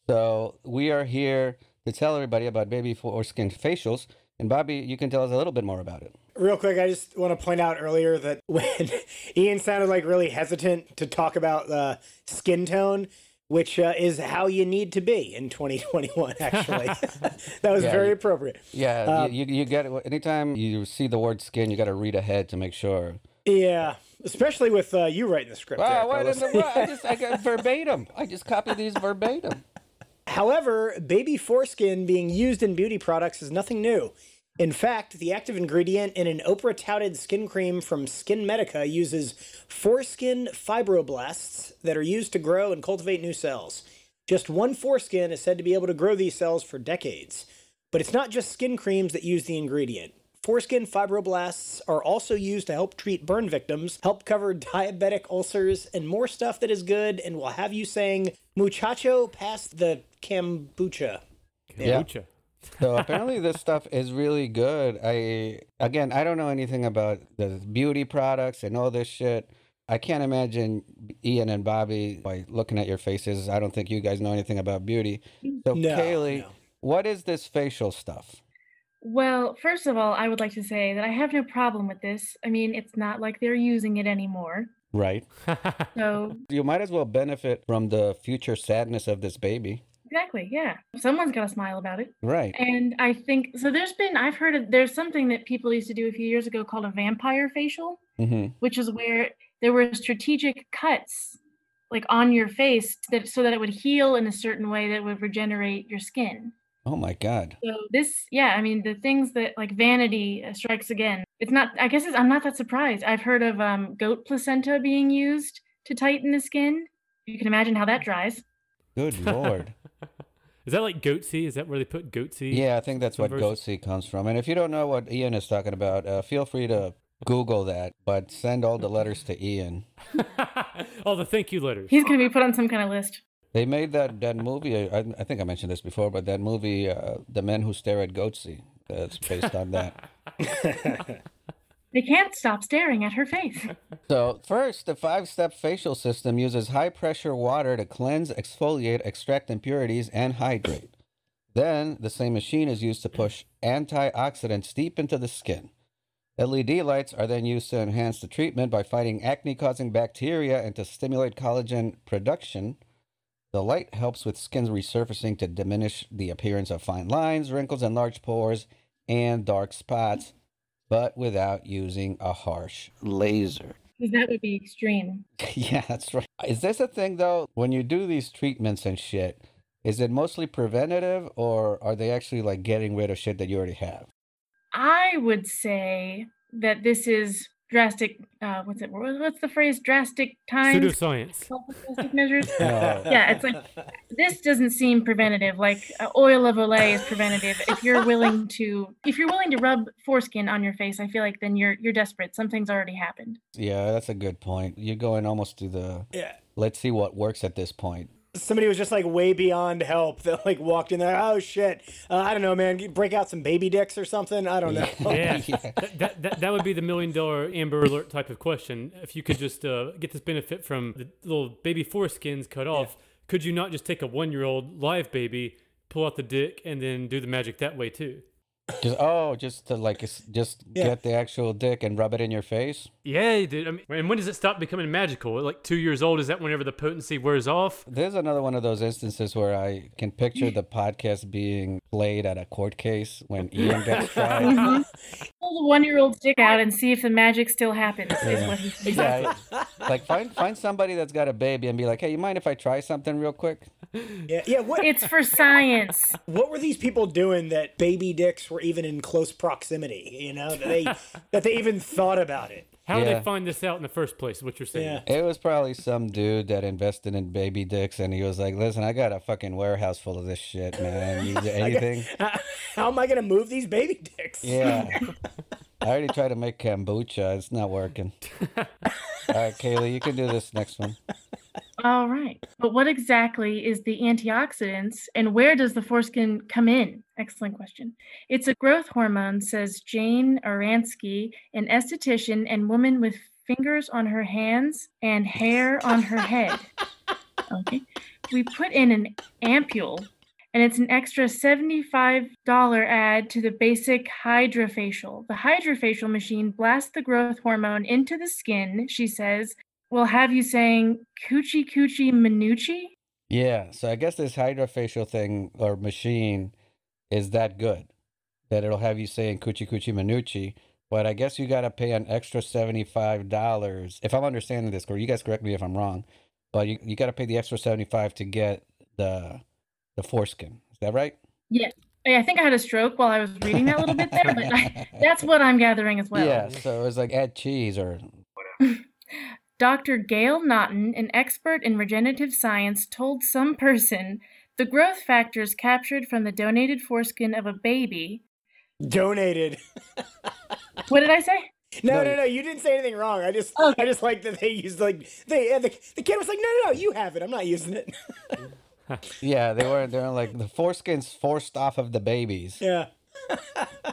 so we are here to tell everybody about baby foreskin facials. And Bobby, you can tell us a little bit more about it. Real quick, I just want to point out earlier that when Ian sounded like really hesitant to talk about uh, skin tone, which uh, is how you need to be in 2021, actually. that was Yeah, very appropriate. Yeah, Um, you, you, it. Anytime you see the word skin, you got to read ahead to make sure. Yeah, especially with uh, you writing the script. Wow, what in the world? I just I got verbatim. I just copied these verbatim. However, baby foreskin being used in beauty products is nothing new. In fact, the active ingredient in an Oprah touted skin cream from SkinMedica uses foreskin fibroblasts that are used to grow and cultivate new cells. Just one foreskin is said to be able to grow these cells for decades. But it's not just skin creams that use the ingredient. Foreskin fibroblasts are also used to help treat burn victims, help cover diabetic ulcers, and more stuff that is good and will have you saying, muchacho past the kombucha. Yeah. Kombucha. So apparently this stuff is really good. I again, I don't know anything about the beauty products and all this shit. I can't imagine Ian and Bobby by looking at your faces. I don't think you guys know anything about beauty. So No, Kaylee, no. what is this facial stuff? Well, first of all, I would like to say that I have no problem with this. I mean, it's not like they're using it anymore. Right. So, You might as well benefit from the future sadness of this baby. Exactly, yeah. Someone's got to smile about it. Right. And I think so. There's been, I've heard of, there's something that people used to do a few years ago called a vampire facial, hmm which is where there were strategic cuts like on your face that so that it would heal in a certain way that would regenerate your skin. Oh my God. So this, yeah, I mean, the things that like vanity uh, strikes again. It's not. I guess it's, I'm not that surprised. I've heard of um, goat placenta being used to tighten the skin. You can imagine how that dries. Good lord. Is that like goatse? Is that where they put goatse? Yeah, I think that's what version- goatse comes from. And if you don't know what Ian is talking about, uh, feel free to Google that, but send all the letters to Ian. all the thank you letters. He's going to be put on some kind of list. They made that that movie. I, I think I mentioned this before, but that movie, uh, "The Men Who Stare at Goatse," that's based on that. They can't stop staring at her face. So first, the five-step facial system uses high-pressure water to cleanse, exfoliate, extract impurities, and hydrate. Then, the same machine is used to push antioxidants deep into the skin. LED lights are then used to enhance the treatment by fighting acne-causing bacteria and to stimulate collagen production. The light helps with skin resurfacing to diminish the appearance of fine lines, wrinkles, and large pores and dark spots, but without using a harsh laser. Because that would be extreme. Yeah, that's right. Is this a thing though? When you do these treatments and shit, is it mostly preventative or are they actually like getting rid of shit that you already have? I would say that this is drastic. Uh, what's it? What's the phrase? Drastic times. Pseudoscience. Drastic measures. No. Yeah, it's like this doesn't seem preventative. Like uh, oil of Olay is preventative. If you're willing to, if you're willing to rub foreskin on your face, I feel like then you're you're desperate. Something's already happened. Yeah, that's a good point. You're going almost to the Yeah. let's see what works at this point. Somebody was just like way beyond help that like walked in there. Oh shit! Uh, I don't know, man. Break out some baby dicks or something. I don't know. Yeah, Yeah. That, that, that, that would be the million dollar Amber Alert type of question. If you could just uh, get this benefit from the little baby foreskins cut off, could you not just take a one year old live baby, pull out the dick, and then do the magic that way too? Just oh, just to like just Yeah. get the actual dick and rub it in your face. Yeah, dude. I mean, and when does it stop becoming magical? Like two years old? Is that whenever the potency wears off? There's another one of those instances where I can picture the podcast being played at a court case when Ian gets tried. Mm-hmm. Pull the one-year-old dick out and see if the magic still happens. Is Yeah. what he thinks. Yeah, I- like find find somebody that's got a baby and be like, hey, you mind if I try something real quick? Yeah, yeah. What It's for science. what were these people doing that baby dicks were even in close proximity? You know that they that they even thought about it. How did Yeah. they find this out in the first place? What you're saying? Yeah. It was probably some dude that invested in baby dicks, and he was like, "Listen, I got a fucking warehouse full of this shit, man. You need anything?" How am I gonna move these baby dicks? Yeah. I already tried to make kombucha. It's not working. All right, Kaylee, you can do this next one. All right. But what exactly is the antioxidants and where does the foreskin come in? Excellent question. It's a growth hormone, says Jane Aransky, an esthetician and woman with fingers on her hands and hair on her head. Okay. We put in an ampule and it's an extra $75 add to the basic hydrofacial. The hydrofacial machine blasts the growth hormone into the skin, she says, will have you saying coochie coochie manucci. Yeah, so I guess this hydrofacial thing or machine is that good that it'll have you saying coochie coochie manucci, but I guess you got to pay an extra $75 if I'm understanding this correct. You guys correct me if I'm wrong, but you, you got to pay the extra 75 to get the the foreskin. Is that right? Yeah. I think I had a stroke while I was reading that little bit there, but I, that's what I'm gathering as well. Yeah, so it was like add cheese or Dr. Gail Naughton, an expert in regenerative science, told some person the growth factors captured from the donated foreskin of a baby. Donated. What did I say? No, No, no, you- no. You didn't say anything wrong. I just, Okay. I just like that they used like they. And the, the kid was like, no, no, no. You have it. I'm not using it. yeah, they weren't. They're like the foreskin's forced off of the babies. yeah.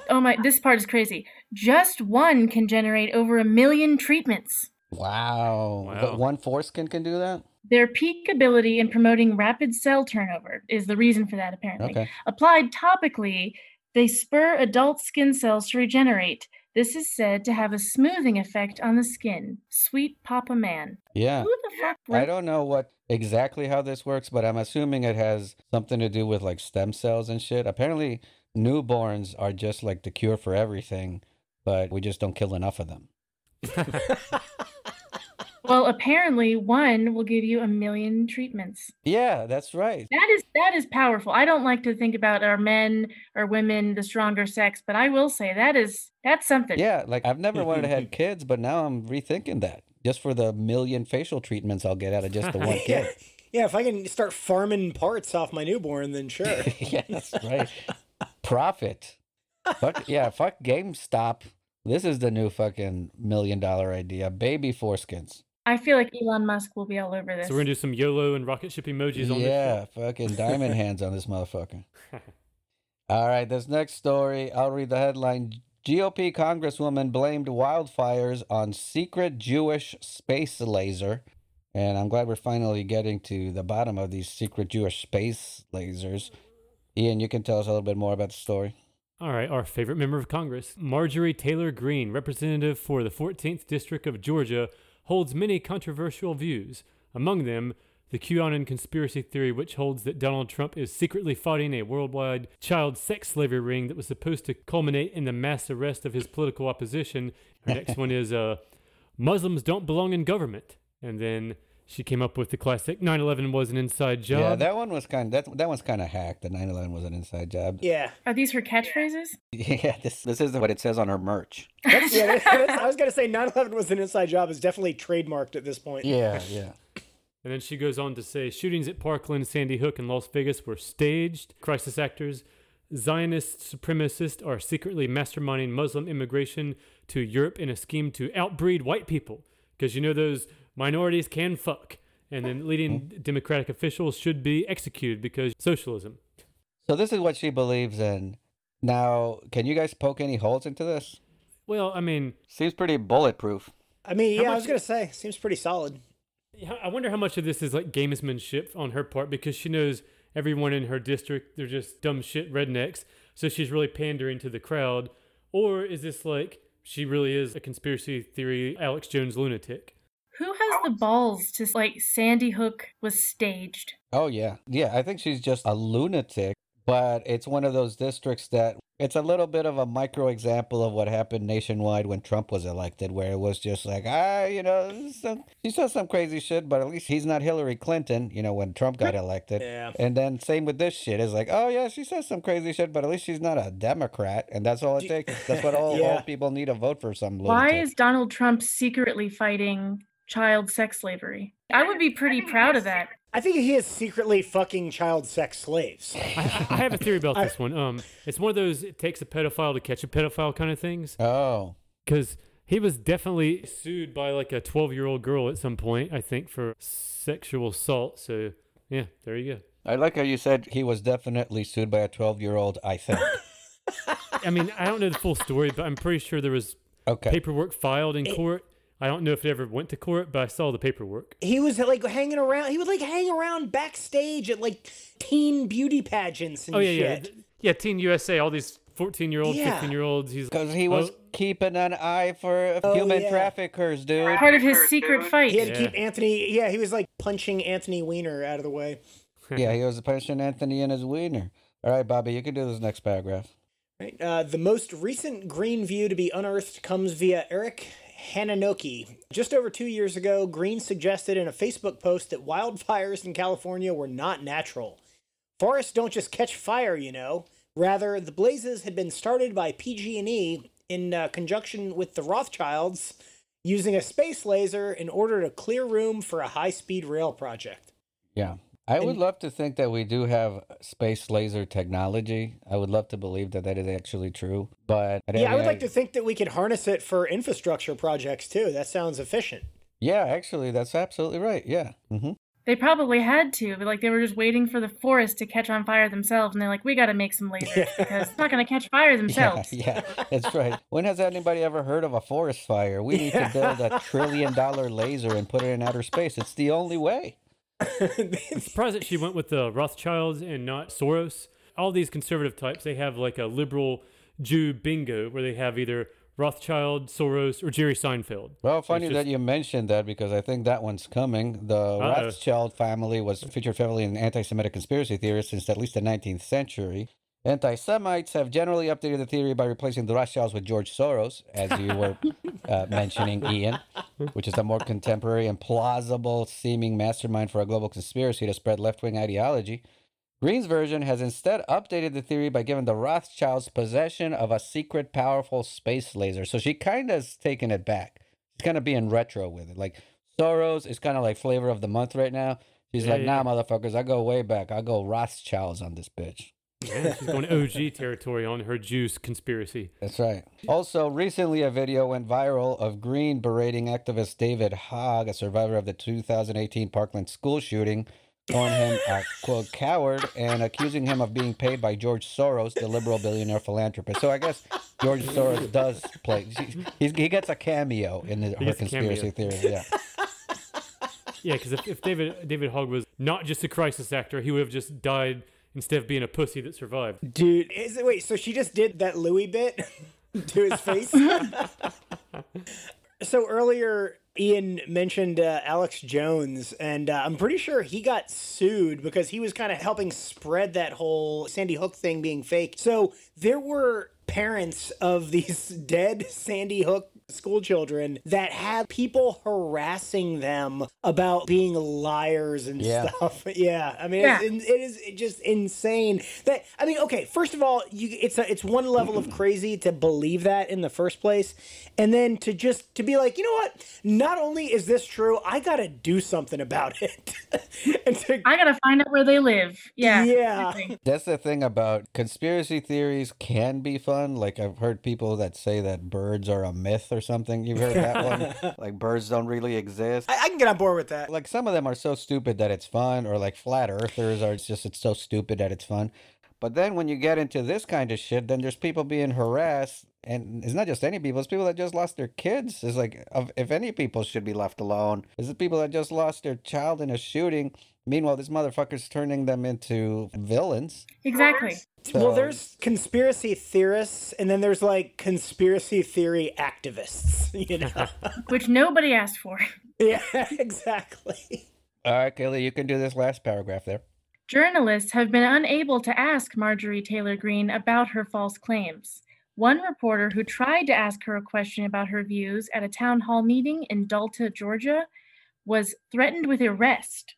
Oh my, this part is crazy. Just one can generate over a million treatments. Wow. Wow. But one foreskin can do that? Their peak ability in promoting rapid cell turnover is the reason for that, apparently. Okay. Applied topically, they spur adult skin cells to regenerate. This is said to have a smoothing effect on the skin. Sweet Papa Man. Yeah. Who the fuck? I don't know what exactly how this works, but I'm assuming it has something to do with like stem cells and shit. Apparently, newborns are just like the cure for everything, but we just don't kill enough of them. Well, apparently, one will give you a million treatments. Yeah, that's right. That is that is powerful. I don't like to think about our men or women the stronger sex, but I will say that is that's something. Yeah, like I've never wanted to have kids, but now I'm rethinking that. Just for the million facial treatments I'll get out of just the one Yeah. kid. Yeah. If I can start farming parts off my newborn, then sure. yeah, that's right. Profit. Fuck yeah, fuck GameStop. This is the new fucking million dollar idea. Baby foreskins. I feel like Elon Musk will be all over this. So we're gonna do some YOLO and rocket ship emojis on this. Yeah, fucking diamond hands on this motherfucker. All right, this next story, I'll read the headline. GOP Congresswoman blamed wildfires on secret Jewish space laser. And I'm glad we're finally getting to the bottom of these secret Jewish space lasers. Ian, you can tell us a little bit more about the story. All right, our favorite member of Congress, Marjorie Taylor Greene, representative for the 14th District of Georgia, holds many controversial views. Among them, the QAnon conspiracy theory, which holds that Donald Trump is secretly fighting a worldwide child sex slavery ring that was supposed to culminate in the mass arrest of his political opposition. Her next one is uh, Muslims don't belong in government. And then she came up with the classic 9 11 was an inside job. Yeah, that one was kind of that, that one's kind of hacked. The 9/11 was an inside job. Yeah. Are these her catchphrases? Yeah, this this isn't what it says on her merch. That's, yeah. That's, that's, I was gonna say 9/11 was an inside job. Is definitely trademarked at this point. Yeah, yeah. And then she goes on to say shootings at Parkland, Sandy Hook, and Las Vegas were staged. Crisis actors, Zionist supremacists are secretly masterminding Muslim immigration to Europe in a scheme to outbreed white people. Because you know those minorities can fuck. And then leading hmm. Democratic officials should be executed because socialism. So this is what she believes in. Now, can you guys poke any holes into this? Well, I mean, Seems pretty bulletproof. I mean, How yeah. I was gonna say, seems pretty solid. I wonder how much of this is like gamesmanship on her part because she knows everyone in her district, they're just dumb shit rednecks. so she's really pandering to the crowd, or is this like she really is a conspiracy theory Alex Jones lunatic? Who has the balls to like Sandy Hook was staged? Oh yeah, yeah. I think she's just a lunatic, but it's one of those districts that it's a little bit of a micro example of what happened nationwide when Trump was elected, where it was just like, ah, you know, some, she said some crazy shit, but at least he's not Hillary Clinton, you know, when Trump got elected. Yeah. And then same with this shit. It's like, oh yeah, she says some crazy shit, but at least she's not a Democrat, and that's all it takes. That's what all, Yeah. all people need to vote for some lunatic. Why is Donald Trump secretly fighting child sex slavery? I would be pretty proud of that. I think he is secretly fucking child sex slaves. I, I I have a theory about this one. Um, it's one of those it takes a pedophile to catch a pedophile kind of things. Oh, Because he was definitely sued by like a 12 year old girl at some point, I think, for sexual assault. So, yeah, there you go. I like how you said he was definitely sued by a twelve-year-old. I think. I mean, I don't know the full story, but I'm pretty sure there was Okay. paperwork filed in court. I don't know if it ever went to court, but I saw the paperwork. He was like hanging around. He would like hang around backstage at like teen beauty pageants and Oh, yeah, yeah. shit. Th- Yeah, Teen USA, all these 14 year old, Yeah. 15 year olds. He's Because he was Oh. keeping an eye for Oh, human yeah. traffickers, dude. Part of his secret fight. He had to Yeah. keep Anthony. Yeah, he was like punching Anthony Weiner out of the way. yeah, he was punching Anthony in his wiener. All right, Bobby, you can do this next paragraph. Right. Uh, the most recent Greene view to be unearthed comes via Eric Hananoki. Just over two years ago, Greene suggested in a Facebook post that wildfires in California were not natural. Forests don't just catch fire, you know. Rather, the blazes had been started by PG&E in uh, conjunction with the Rothschilds using a space laser in order to clear room for a high-speed rail project. Yeah. I would love to think that we do have space laser technology. I would love to believe that that is actually true. But Yeah, I would like to think that we could harness it for infrastructure projects too. That sounds efficient. Yeah, actually, that's absolutely right. Yeah. hmm They probably had to, but like they were just waiting for the forest to catch on fire themselves, and they're like, "We got to make some lasers because it's not going to catch fire Yeah, themselves." yeah, that's right. When has anybody ever heard of a forest fire? We need to build a trillion dollar laser and put it in outer space. It's the only way. I'm surprised that she went with the Rothschilds and not Soros. All these conservative types, they have like a liberal Jew bingo where they have either Rothschild, Soros, or Jerry Seinfeld. Well, funny just- that you mentioned that because I think that one's coming. The Uh-oh. Rothschild family was featured heavily in anti Semitic conspiracy theories since at least the 19th century. Anti Semites have generally updated the theory by replacing the Rothschilds with George Soros, as you were uh, mentioning, Ian, which is a more contemporary and plausible seeming mastermind for a global conspiracy to spread left wing ideology. Greene's version has instead updated the theory by giving the Rothschilds possession of a secret, powerful space laser. So she kind of has taken it back. She's kind of being retro with it. Like Soros is kind of like flavor of the month right now. She's Yeah, like, yeah. nah, motherfuckers, I go way back. I go Rothschilds on this bitch. Yeah, she's going OG territory on her juice conspiracy. That's right. Also, recently a video went viral of Greene berating activist David Hogg, a survivor of the 2018 Parkland school shooting, calling him a quote coward and accusing him of being paid by George Soros, the liberal billionaire philanthropist. So I guess George Soros does play. He's, he gets a cameo in the, her gets a cameo. conspiracy theory. Yeah. Yeah, because if, if David David Hogg was not just a crisis actor, he would have just died instead of being a pussy that survived. Dude, is it wait, so she just did that Louis bit to his face? so earlier Ian mentioned uh, Alex Jones, and uh, I'm pretty sure he got sued because he was kind of helping spread that whole Sandy Hook thing being fake. So there were parents of these dead Sandy Hook school children that had people harassing them about being liars and Yeah. stuff. Yeah, I mean, Yeah. it's, it is just insane. That I mean, okay, first of all, you it's a, it's one level of crazy to believe that in the first place, and then to just to be like, you know what? Not only is this true, I got to do something about it. and to, I gotta find out where they live. Yeah. Yeah. That's the thing about conspiracy theories can be fun. Like I've heard people that say that birds are a myth or something. You've heard that one? Like birds don't really exist. I, I can get on board with that. like some of them are so stupid that it's fun or like flat earthers are it's just it's so stupid that it's fun But then when you get into this kind of shit, then there's people being harassed, and it's not just any people; it's people that just lost their kids. It's like if any people should be left alone, it's the people that just lost their child in a shooting. Meanwhile, this motherfucker's turning them into villains. Exactly. well, there's conspiracy theorists, and then there's like conspiracy theory activists. You know? Which nobody asked for. yeah, exactly. All right, Kaylee, you can do this last paragraph there. Journalists have been unable to ask Marjorie Taylor Greene about her false claims. One reporter who tried to ask her a question about her views at a town hall meeting in Dalton, Georgia, was threatened with arrest.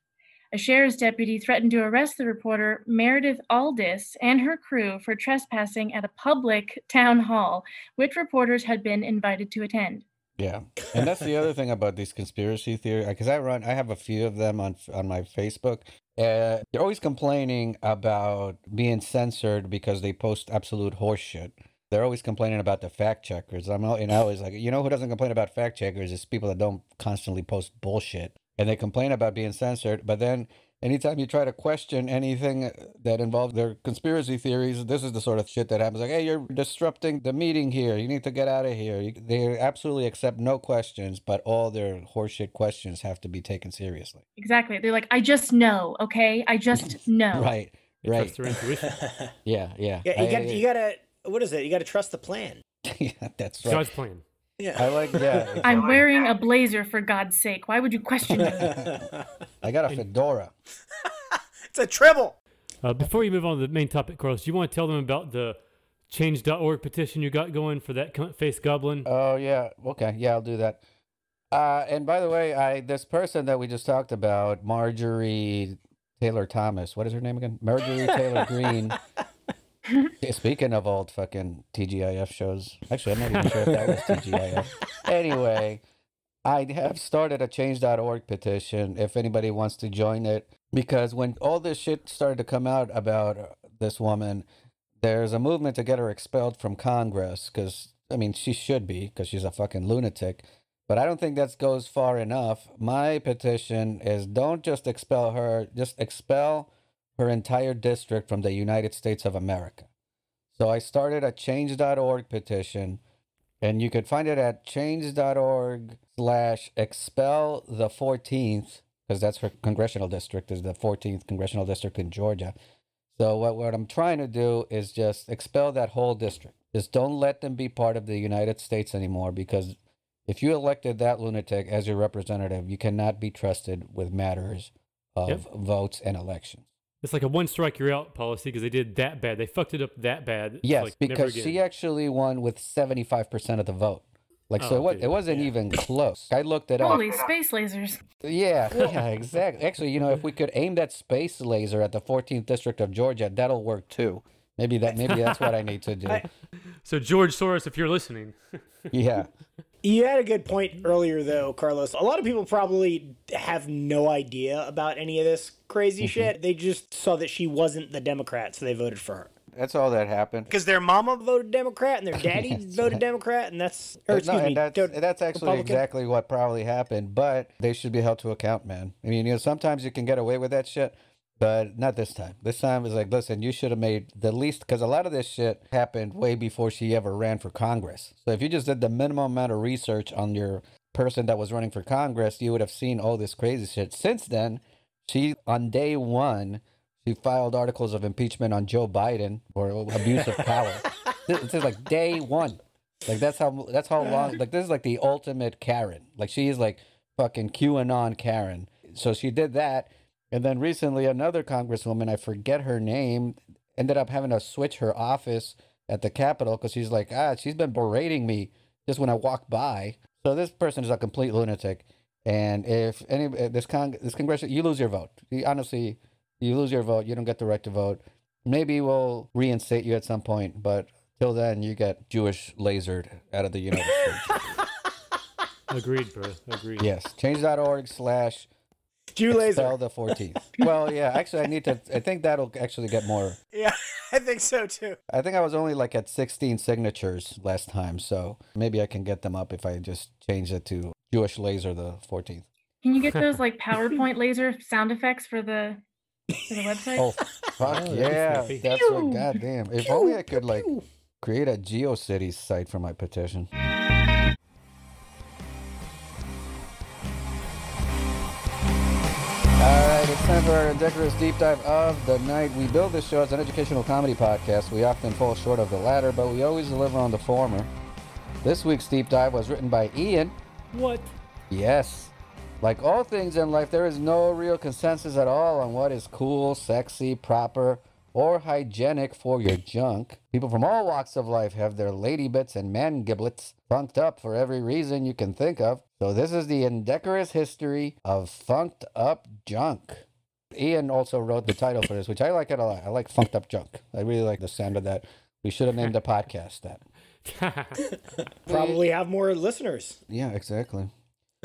A sheriff's deputy threatened to arrest the reporter Meredith Aldis and her crew for trespassing at a public town hall, which reporters had been invited to attend. Yeah, and that's the other thing about these conspiracy theories. Because I run, I have a few of them on on my Facebook. Uh, they're always complaining about being censored because they post absolute horseshit. They're always complaining about the fact checkers. I'm always like, you know, who doesn't complain about fact checkers? It's people that don't constantly post bullshit, and they complain about being censored. But then anytime you try to question anything that involves their conspiracy theories, this is the sort of shit that happens. Like, hey, you're disrupting the meeting here. You need to get out of here. You, they absolutely accept no questions, but all their horseshit questions have to be taken seriously. Exactly. They're like, I just know, okay? I just know. Right. Right. trust their intuition. Yeah. Yeah. Yeah, you I- got to you got to what is it? You got to trust the plan. yeah, that's right. God's plan. Yeah. I like. Yeah. I'm wearing a blazer for God's sake. Why would you question me? I got a fedora. it's a treble. Uh, before you move on to the main topic, Carlos, do you want to tell them about the change.org petition you got going for that face goblin? Oh yeah. Okay. Yeah, I'll do that. Uh, and by the way, I this person that we just talked about, Marjorie Taylor Thomas. What is her name again? Marjorie Taylor Greene. Speaking of old fucking TGIF shows, actually, I'm not even sure if that was TGIF. Anyway, I have started a Change.org petition. If anybody wants to join it, because when all this shit started to come out about uh, this woman, there's a movement to get her expelled from Congress because I mean she should be because she's a fucking lunatic. But I don't think that goes far enough. My petition is don't just expel her, just expel her entire district from the United States of America. So I started a change.org petition, and you could find it at change.org slash expel the 14th, because that's her congressional district, is the 14th congressional district in Georgia. So what, what I'm trying to do is just expel that whole district. Just don't let them be part of the United States anymore because if you elected that lunatic as your representative, you cannot be trusted with matters of Yep. votes and elections. It's like a one strike you're out policy because they did that bad. They fucked it up that bad. It's Yes, like, never because again. she actually won with 75% of the vote. Like, so Oh, it, was, it wasn't yeah. even close. I looked it up. Holy space lasers. Yeah, yeah, exactly. Actually, you know, if we could aim that space laser at the 14th district of Georgia, that'll work too. Maybe that maybe that's what I need to do. So George Soros, if you're listening, Yeah. You had a good point earlier, though, Carlos. A lot of people probably have no idea about any of this crazy mm-hmm. shit. They just saw that she wasn't the Democrat, so they voted for her. That's all that happened. Because their mama voted Democrat and their daddy voted right. Democrat, and that's or excuse no, me, that's, do- that's actually Republican? exactly what probably happened, but they should be held to account, man. I mean, you know, sometimes you can get away with that shit, but not this time. This time is like, listen, you should have made the least, because a lot of this shit happened way before she ever ran for Congress. So if you just did the minimum amount of research on your person that was running for Congress, you would have seen all this crazy shit. Since then, she, on day one, she filed articles of impeachment on Joe Biden for abuse of power. this is like day one. Like that's how that's how long like this is like the ultimate Karen. Like she is like fucking QAnon Karen. So she did that, and then recently another congresswoman, I forget her name, ended up having to switch her office at the Capitol because she's like ah she's been berating me just when I walk by. So this person is a complete lunatic, and if any uh, this con this congressional you lose your vote. You, honestly, you lose your vote. You don't get the right to vote. Maybe we'll reinstate you at some point, but till then, you get Jewish lasered out of the United States. agreed, bro. Agreed. yes, change.org slash Jew laser. expel the 14th. well, yeah, actually, I need to, I think that'll actually get more. Yeah, I think so too. I think I was only like at 16 signatures last time, so maybe I can get them up if I just change it to Jewish laser the 14th. Can you get those like PowerPoint laser sound effects for the For the website. Oh fuck Oh, yeah, snappy. that's what. Goddamn! If only I could like create a GeoCities site for my petition. All right, it's time for our decorous deep dive of the night. We build this show as an educational comedy podcast. We often fall short of the latter, but we always deliver on the former. This week's deep dive was written by Ian. What? Yes. Like all things in life, there is no real consensus at all on what is cool, sexy, proper, or hygienic for your junk. People from all walks of life have their lady bits and man giblets funked up for every reason you can think of. So this is the indecorous history of funked up junk. Ian also wrote the title for this, which I like it a lot. I like funked up junk. I really like the sound of that. We should have named the podcast that. Probably have more listeners. Yeah, exactly.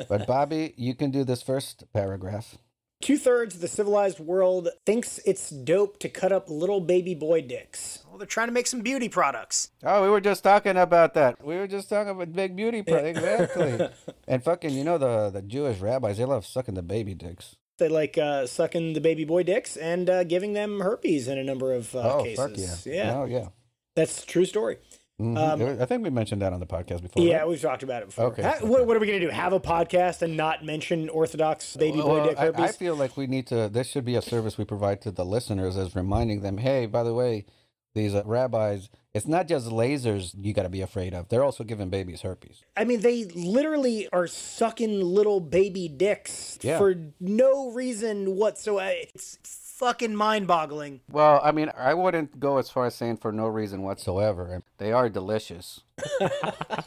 But Bobby, you can do this first paragraph. Two thirds of the civilized world thinks it's dope to cut up little baby boy dicks. Well, they're trying to make some beauty products. Oh, we were just talking about that. We were just talking about big beauty products. exactly. and fucking, you know the the Jewish rabbis, they love sucking the baby dicks. They like uh, sucking the baby boy dicks and uh, giving them herpes in a number of uh, oh, cases. fuck yeah. yeah, Oh yeah. that's a true story. Mhm. Um, I think we mentioned that on the podcast before. Yeah, right? we've talked about it before. Okay, Ha- okay. What, what are we gonna do? Have a podcast and not mention Orthodox baby boy Well, dick I, herpes? I feel like we need to. This should be a service we provide to the listeners, as reminding them, hey, by the way, these uh, rabbis, it's not just lasers you got to be afraid of. They're also giving babies herpes. I mean, they literally are sucking little baby dicks Yeah. for no reason whatsoever. It's fucking mind-boggling. Well, I mean, I wouldn't go as far as saying for no reason whatsoever. They are delicious. I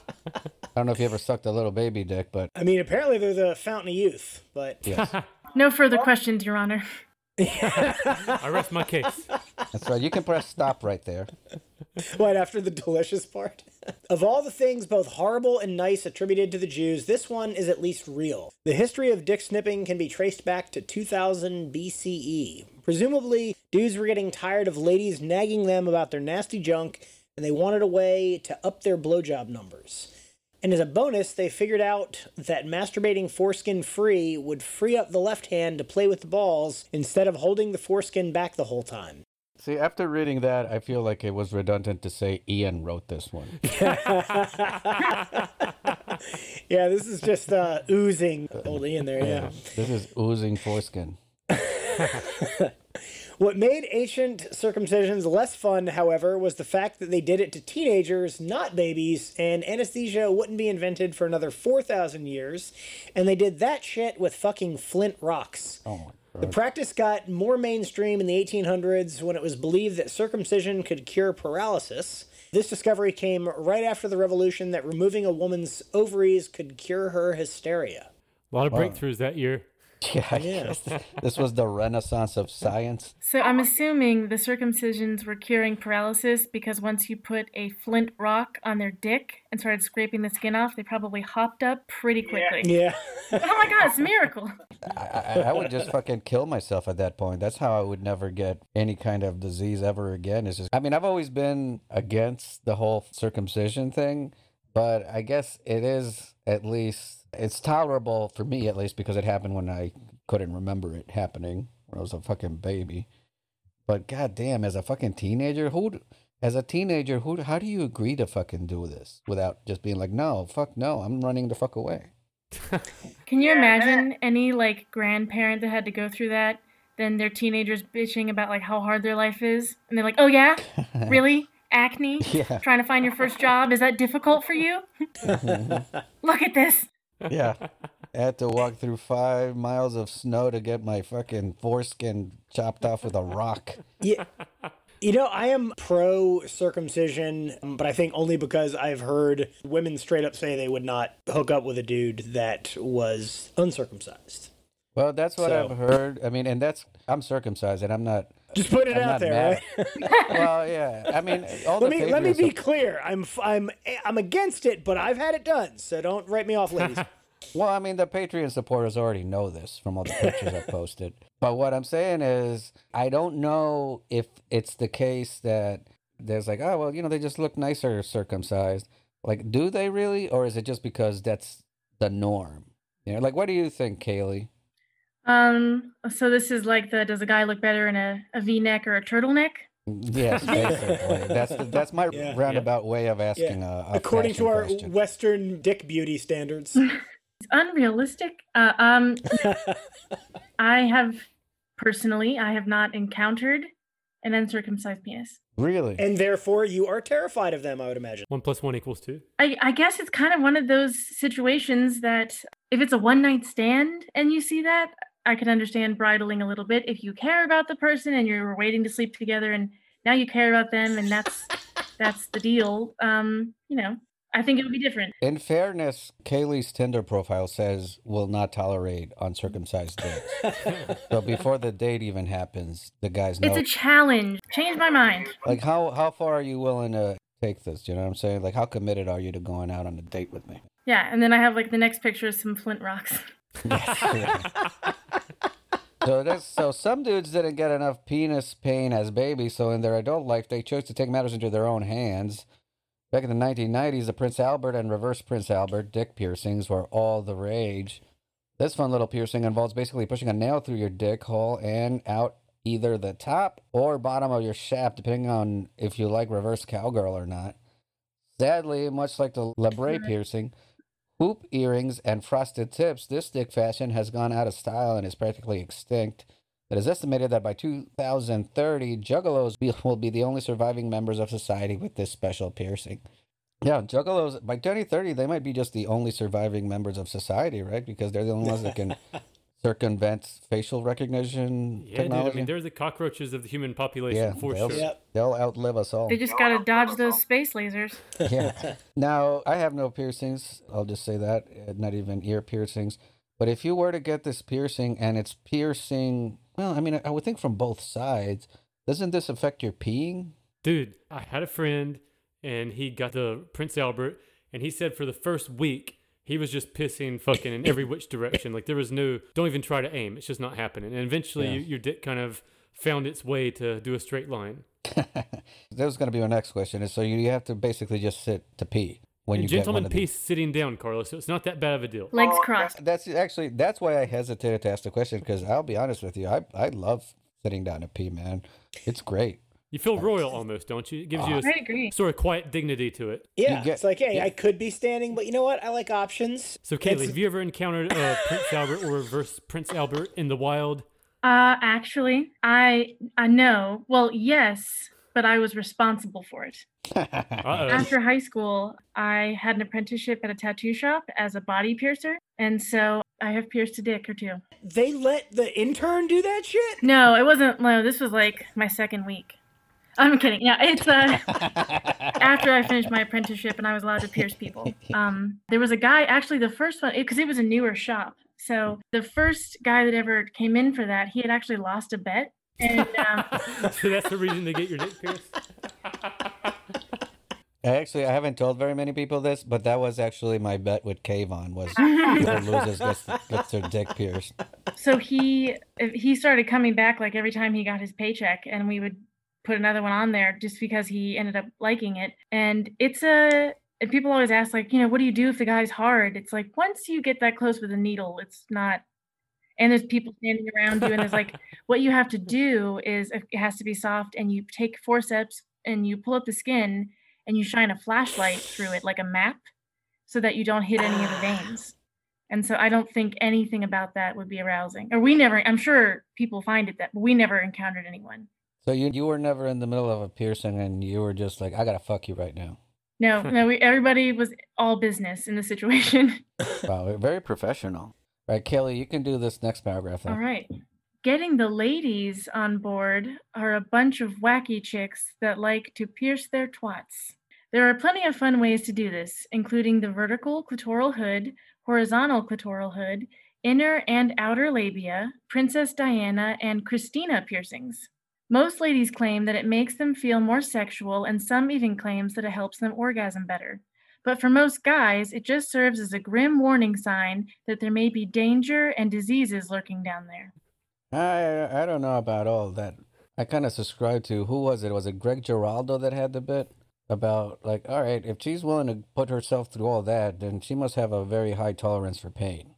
don't know if you ever sucked a little baby dick, but I mean, apparently they're the fountain of youth, but yes, No further questions, Your Honor. I rest my case. that's right. You can press stop right there. right after the delicious part. of all the things both horrible and nice attributed to the Jews, this one is at least real. The history of dick snipping can be traced back to 2000 BCE. Presumably, dudes were getting tired of ladies nagging them about their nasty junk, and they wanted a way to up their blowjob numbers. And as a bonus, they figured out that masturbating foreskin free would free up the left hand to play with the balls instead of holding the foreskin back the whole time. See, after reading that, I feel like it was redundant to say Ian wrote this one. Yeah, this is just uh, oozing old Ian there. Yeah. This is oozing foreskin. What made ancient circumcisions less fun, however, was the fact that they did it to teenagers, not babies, and anesthesia wouldn't be invented for another 4,000 years, and they did that shit with fucking flint rocks. Oh my The practice got more mainstream in the 1800s when it was believed that circumcision could cure paralysis. This discovery came right after the revolution that removing a woman's ovaries could cure her hysteria. A lot of breakthroughs that year. Yeah, I Yeah. guess this was the renaissance of science. So I'm assuming the circumcisions were curing paralysis because once you put a flint rock on their dick and started scraping the skin off, they probably hopped up pretty quickly. Yeah. Oh my god, it's a miracle. I, I, I would just fucking kill myself at that point. That's how I would never get any kind of disease ever again. Is just, I mean, I've always been against the whole circumcision thing, but I guess it is at least it's tolerable for me at least because it happened when I couldn't remember it happening when I was a fucking baby. But goddamn, as a fucking teenager, who, as a teenager, who, how do you agree to fucking do this without just being like, no, fuck no, I'm running the fuck away. Can you imagine any like grandparent that had to go through that? Then their teenagers bitching about like how hard their life is, and they're like, "Oh yeah, really? Acne? Yeah. Trying to find your first job is that difficult for you? Mm-hmm. Look at this." Yeah. I had to walk through five miles of snow to get my fucking foreskin chopped off with a rock. Yeah. You know, I am pro circumcision, but I think only because I've heard women straight up say they would not hook up with a dude that was uncircumcised. Well, that's what So- I've heard. I mean, and that's I'm circumcised, and I'm not. Just put it I'm out there, mad. right? Well, yeah. I mean, all let the me let me be sup- clear. I'm I'm I'm against it, but I've had it done, so don't write me off, ladies. Well, I mean, the Patreon supporters already know this from all the pictures I posted. But what I'm saying is, I don't know if it's the case that there's like, oh, well, you know, they just look nicer circumcised. Like, do they really? Or is it just because that's the norm? You know, like, what do you think, Kaylee? Um, so this is like the does a guy look better in a, a V neck or a turtleneck? Yes, basically. that's the, that's my Yeah. roundabout way of asking a, a According to our question. Western dick beauty standards. It's unrealistic. Uh, um, I have personally, I have not encountered an uncircumcised penis. Really? and therefore, you are terrified of them, I would imagine. One plus one equals two. I, I guess it's kind of one of those situations that if it's a one night stand and you see that, I can understand bridling a little bit. If you care about the person and you're waiting to sleep together and now you care about them and that's that's the deal, um, you know, I think it would be different. In fairness, Kaylee's Tinder profile says will not tolerate uncircumcised dicks. so before the date even happens, the guys know. It's a challenge. Change my mind. like how how far are you willing to take this? You know what I'm saying? Like how committed are you to going out on a date with me? Yeah, and then I have like the next picture of some flint rocks. So that's so some dudes didn't get enough penis pain as babies, so in their adult life they chose to take matters into their own hands. Back in the 1990s, the Prince Albert and Reverse Prince Albert dick piercings were all the rage. This fun little piercing involves basically pushing a nail through your dick hole and out either the top or bottom of your shaft, depending on if you like reverse cowgirl or not. Sadly, much like the labrae piercing, hoop earrings and frosted tips, this dick fashion has gone out of style and is practically extinct. It is estimated that by 2030, juggalos will be the only surviving members of society with this special piercing. Yeah, juggalos, by 2030, they might be just the only surviving members of society, right? Because they're the only ones that can circumvent facial recognition Yeah, dude. I mean, they're the cockroaches of the human population yeah, for they'll, sure. Yep. they'll outlive us all. They just gotta dodge those space lasers. yeah. Now, I have no piercings. I'll just say that. uh, Not even ear piercings. But if you were to get this piercing and it's piercing, well, I mean, I would think from both sides, doesn't this affect your peeing? Dude, I had a friend and he got the Prince Albert and he said for the first week he was just pissing fucking in every which direction. Like there was no don't even try to aim. It's just not happening. And eventually Yeah. you, your dick kind of found its way to do a straight line. that was going to be my next question. Is so you have to basically just sit to pee when you get one gentlemen of these. peace sitting down, Carlos. So it's not that bad of a deal. Legs oh, crossed. That's actually that's why I hesitated to ask the question because I'll be honest with you, I I love sitting down to pee, man. It's great. You feel royal almost, don't you? It gives you a sort of quiet dignity to it. Yeah, get- it's like, hey, yeah. I could be standing, but you know what? I like options. So, It's- Kaylee, have you ever encountered uh, Prince Albert or reverse Prince Albert in the wild? Uh, actually, I I know. Well, yes, but I was responsible for it. Uh-oh. After high school, I had an apprenticeship at a tattoo shop as a body piercer, and so I have pierced a dick or two. They let the intern do that shit? No, it wasn't. No, this was like my second week. I'm kidding. Yeah, it's uh after I finished my apprenticeship and I was allowed to pierce people. Um, there was a guy actually the first one because it was a newer shop. So the first guy that ever came in for that, he had actually lost a bet, and um, so that's the reason to get your dick pierced? Actually, I haven't told very many people this, but that was actually my bet with Kayvon was whoever loses gets, gets their dick pierced. so he he started coming back like every time he got his paycheck, and we would put another one on there just because he ended up liking it. And it's a and people always ask like, you know, what do you do if the guy's hard? It's like once you get that close with a needle, it's not. And there's people standing around you, and there's like, what you have to do is it has to be soft, and you take forceps and you pull up the skin, and you shine a flashlight through it like a map, so that you don't hit any of the veins. And so I don't think anything about that would be arousing. Or we never, I'm sure people find it that, but we never encountered anyone. So you you were never in the middle of a piercing and you were just like, I gotta fuck you right now. No, hmm. no, we, everybody was all business in the situation. Wow, very professional. Right, Kelly, you can do this next paragraph. Then. all right. Getting the ladies on board are a bunch of wacky chicks that like to pierce their twats. There are plenty of fun ways to do this, including the vertical clitoral hood, horizontal clitoral hood, inner and outer labia, Princess Diana, and Christina piercings. Most ladies claim that it makes them feel more sexual, and some even claims that it helps them orgasm better. But for most guys, it just serves as a grim warning sign that there may be danger and diseases lurking down there. I I don't know about all that. I kind of subscribe to who was it? Was it Greg Giraldo that had the bit about like, all right, if she's willing to put herself through all that, then she must have a very high tolerance for pain.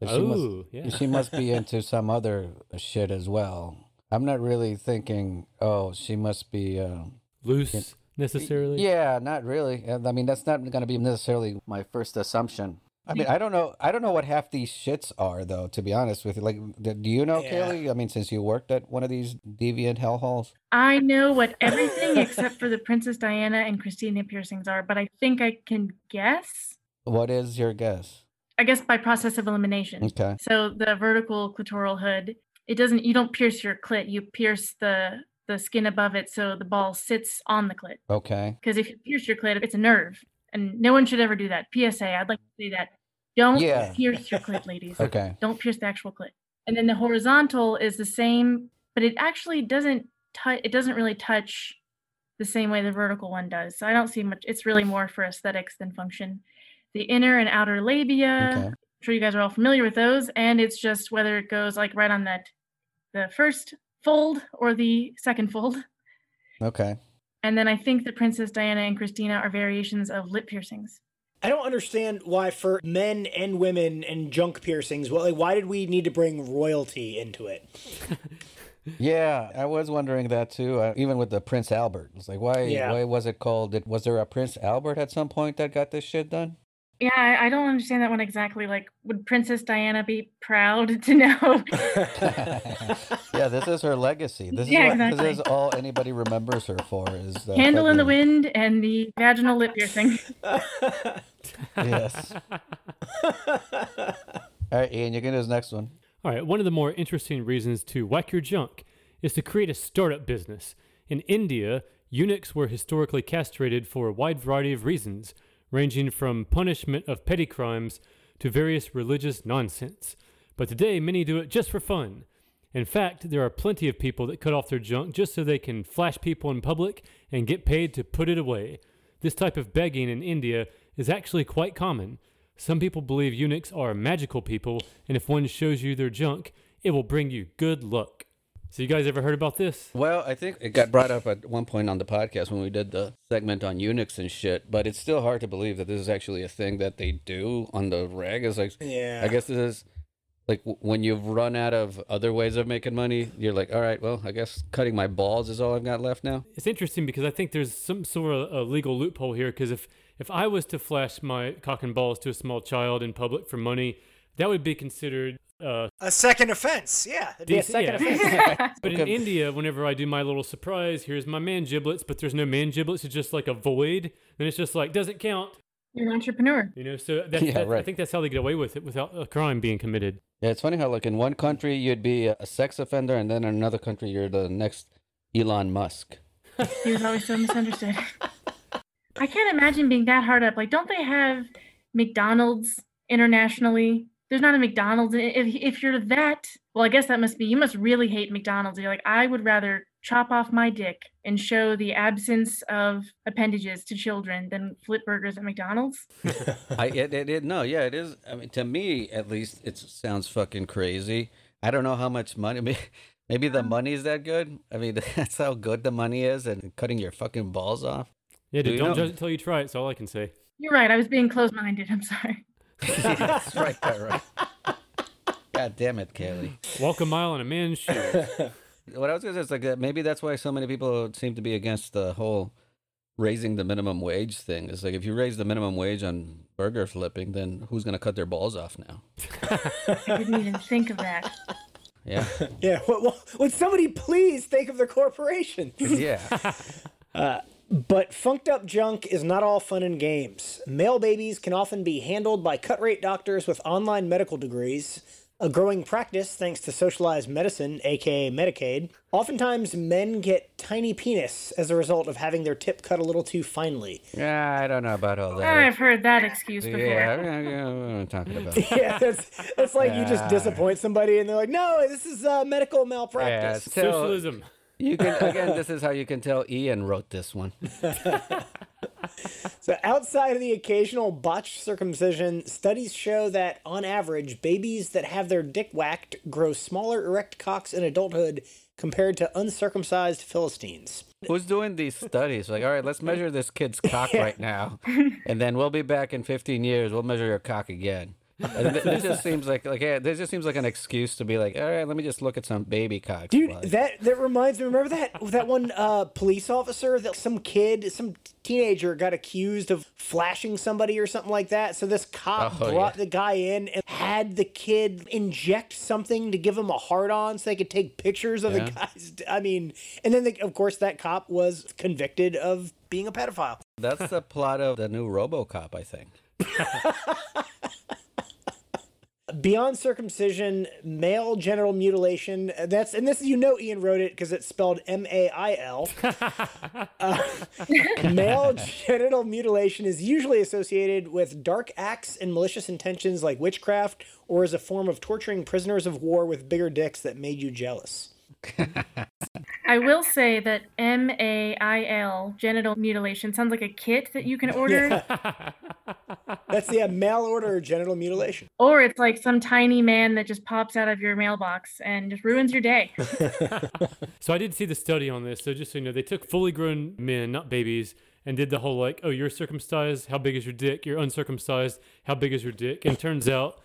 'Cause she must- Oh, yeah. she must be into some other shit as well. I'm not really thinking, oh, she must be. Uh, Loose necessarily. yeah, not really. Uh, I mean, that's not going to be necessarily my first assumption. I mean, I don't know. I don't know what half these shits are, though. To be honest with you, like, do you know, Yeah. Kaylee? I mean, since you worked at one of these deviant hellholes. I know what everything except for the Princess Diana and Christina piercings are, but I think I can guess. What is your guess? I guess by process of elimination. Okay. So the vertical clitoral hood, it doesn't. You don't pierce your clit. You pierce the the skin above it, so the ball sits on the clit. Okay. Because if you pierce your clit, it's a nerve, and no one should ever do that. PSA: I'd like to say that. Don't Yeah. pierce your clit, ladies. Okay. Don't pierce the actual clit. And then the horizontal is the same, but it actually doesn't touch. It doesn't really touch the same way the vertical one does. So I don't see much. It's really more for aesthetics than function. The inner and outer labia. Okay. I'm sure you guys are all familiar with those, and it's just whether it goes like right on that, the first fold or the second fold. Okay. And then I think the Princess Diana and Christina are variations of lip piercings. I don't understand why for men and women and junk piercings, well, like, why did we need to bring royalty into it? Yeah, I was wondering that too. Uh, even with the Prince Albert, it's like, why? Yeah. Why was it called? Did, was there a Prince Albert at some point that got this shit done? Yeah, I, I don't understand that one exactly. Like, would Princess Diana be proud to know? yeah, this is her legacy. This Yeah, is what, exactly. this is all anybody remembers her for is the Candle in the wind and the vaginal lip piercing. Yes. All right, Ian, you can do this next one. All right, one of the more interesting reasons to whack your junk is to create a startup business. In India, eunuchs were historically castrated for a wide variety of reasons, ranging from punishment of petty crimes to various religious nonsense. But today, many do it just for fun. In fact, there are plenty of people that cut off their junk just so they can flash people in public and get paid to put it away. This type of begging in India is actually quite common. Some people believe eunuchs are magical people, and if one shows you their junk, it will bring you good luck. So, you guys ever heard about this? Well, I think it got brought up at one point on the podcast when we did the segment on eunuchs and shit, but it's still hard to believe that this is actually a thing that they do on the reg. It's like, yeah. I guess this is like when you've run out of other ways of making money, you're like, all right, well, I guess cutting my balls is all I've got left now. It's interesting because I think there's some sort of a legal loophole here. Because if, if I was to flash my cock and balls to a small child in public for money, that would be considered. Uh, a second offense. Yeah. It'd be a second yeah. offense. but in India, whenever I do my little surprise, here's my man giblets, but there's no man giblets. It's just like a void, and it's just like doesn't count. You're an entrepreneur. You know, so that's, Yeah, that's- I think that's how they get away with it without a crime being committed. Yeah, it's funny how like in one country you'd be a a sex offender, and then in another country you're the next Elon Musk. He was always so misunderstood. I can't imagine being that hard up. Like, don't they have McDonald's internationally? There's not a McDonald's. If if you're that, well, I guess that must be you must really hate McDonald's. You're like, I would rather chop off my dick and show the absence of appendages to children than flip burgers at McDonald's. I it, it, it no yeah it is. I mean to me at least it sounds fucking crazy. I don't know how much money. Maybe, maybe the um, money's that good. I mean that's how good the money is, and cutting your fucking balls off. Yeah, Do dude, you don't know- judge until you try it. That's all I can say. You're right. I was being closed-minded. I'm sorry. That's right, right, right. God damn it, Kaylee. Walk a mile in a man's shoes. What I was gonna say is like uh, maybe that's why so many people seem to be against the whole raising the minimum wage thing. It's like if you raise the minimum wage on burger flipping, then who's gonna cut their balls off now? I didn't even think of that. Yeah, yeah. Well, well, would somebody please think of the corporation? yeah. But funked up junk is not all fun and games. Male babies can often be handled by cut rate doctors with online medical degrees, a growing practice thanks to socialized medicine, aka Medicaid. Oftentimes, men get tiny penis as a result of having their tip cut a little too finely. Yeah, I don't know about all that. I've heard that excuse before. yeah, yeah, yeah, what am talking about? yeah, that's, that's like you just disappoint somebody and they're like, no, this is uh, medical malpractice. Yeah, tell- Socialism. You can again. This is how you can tell Ian wrote this one. So, outside of the occasional botched circumcision, studies show that, on average, babies that have their dick whacked grow smaller erect cocks in adulthood compared to uncircumcised Philistines. Who's doing these studies? Like, all right, let's measure this kid's cock right now, and then we'll be back in 15 years. We'll measure your cock again. This just seems like like yeah, this just seems like an excuse to be like, all right, let me just look at some baby cocks. Dude, Like, that that reminds me. Remember that that one uh, police officer that some kid, some teenager, got accused of flashing somebody or something like that. So this cop Oh, brought yeah. the guy in and had the kid inject something to give him a hard on, so they could take pictures of Yeah. the guys. I mean, and then the, of course that cop was convicted of being a pedophile. that's the plot of the new RoboCop, I think. Beyond circumcision, male genital mutilation. That's and this you know Ian wrote it because it's spelled M A I L. Uh, Male genital mutilation is usually associated with dark acts and malicious intentions like witchcraft, or as a form of torturing prisoners of war with bigger dicks that made you jealous. I will say that M A I L genital mutilation sounds like a kit that you can order, That's the uh, mail order genital mutilation. or it's like some tiny man that just pops out of your mailbox and just ruins your day. So I did see the study on this. So just so you know, they took fully grown men, not babies, and did the whole like, oh, you're circumcised. How big is your dick? You're uncircumcised. How big is your dick? And turns out,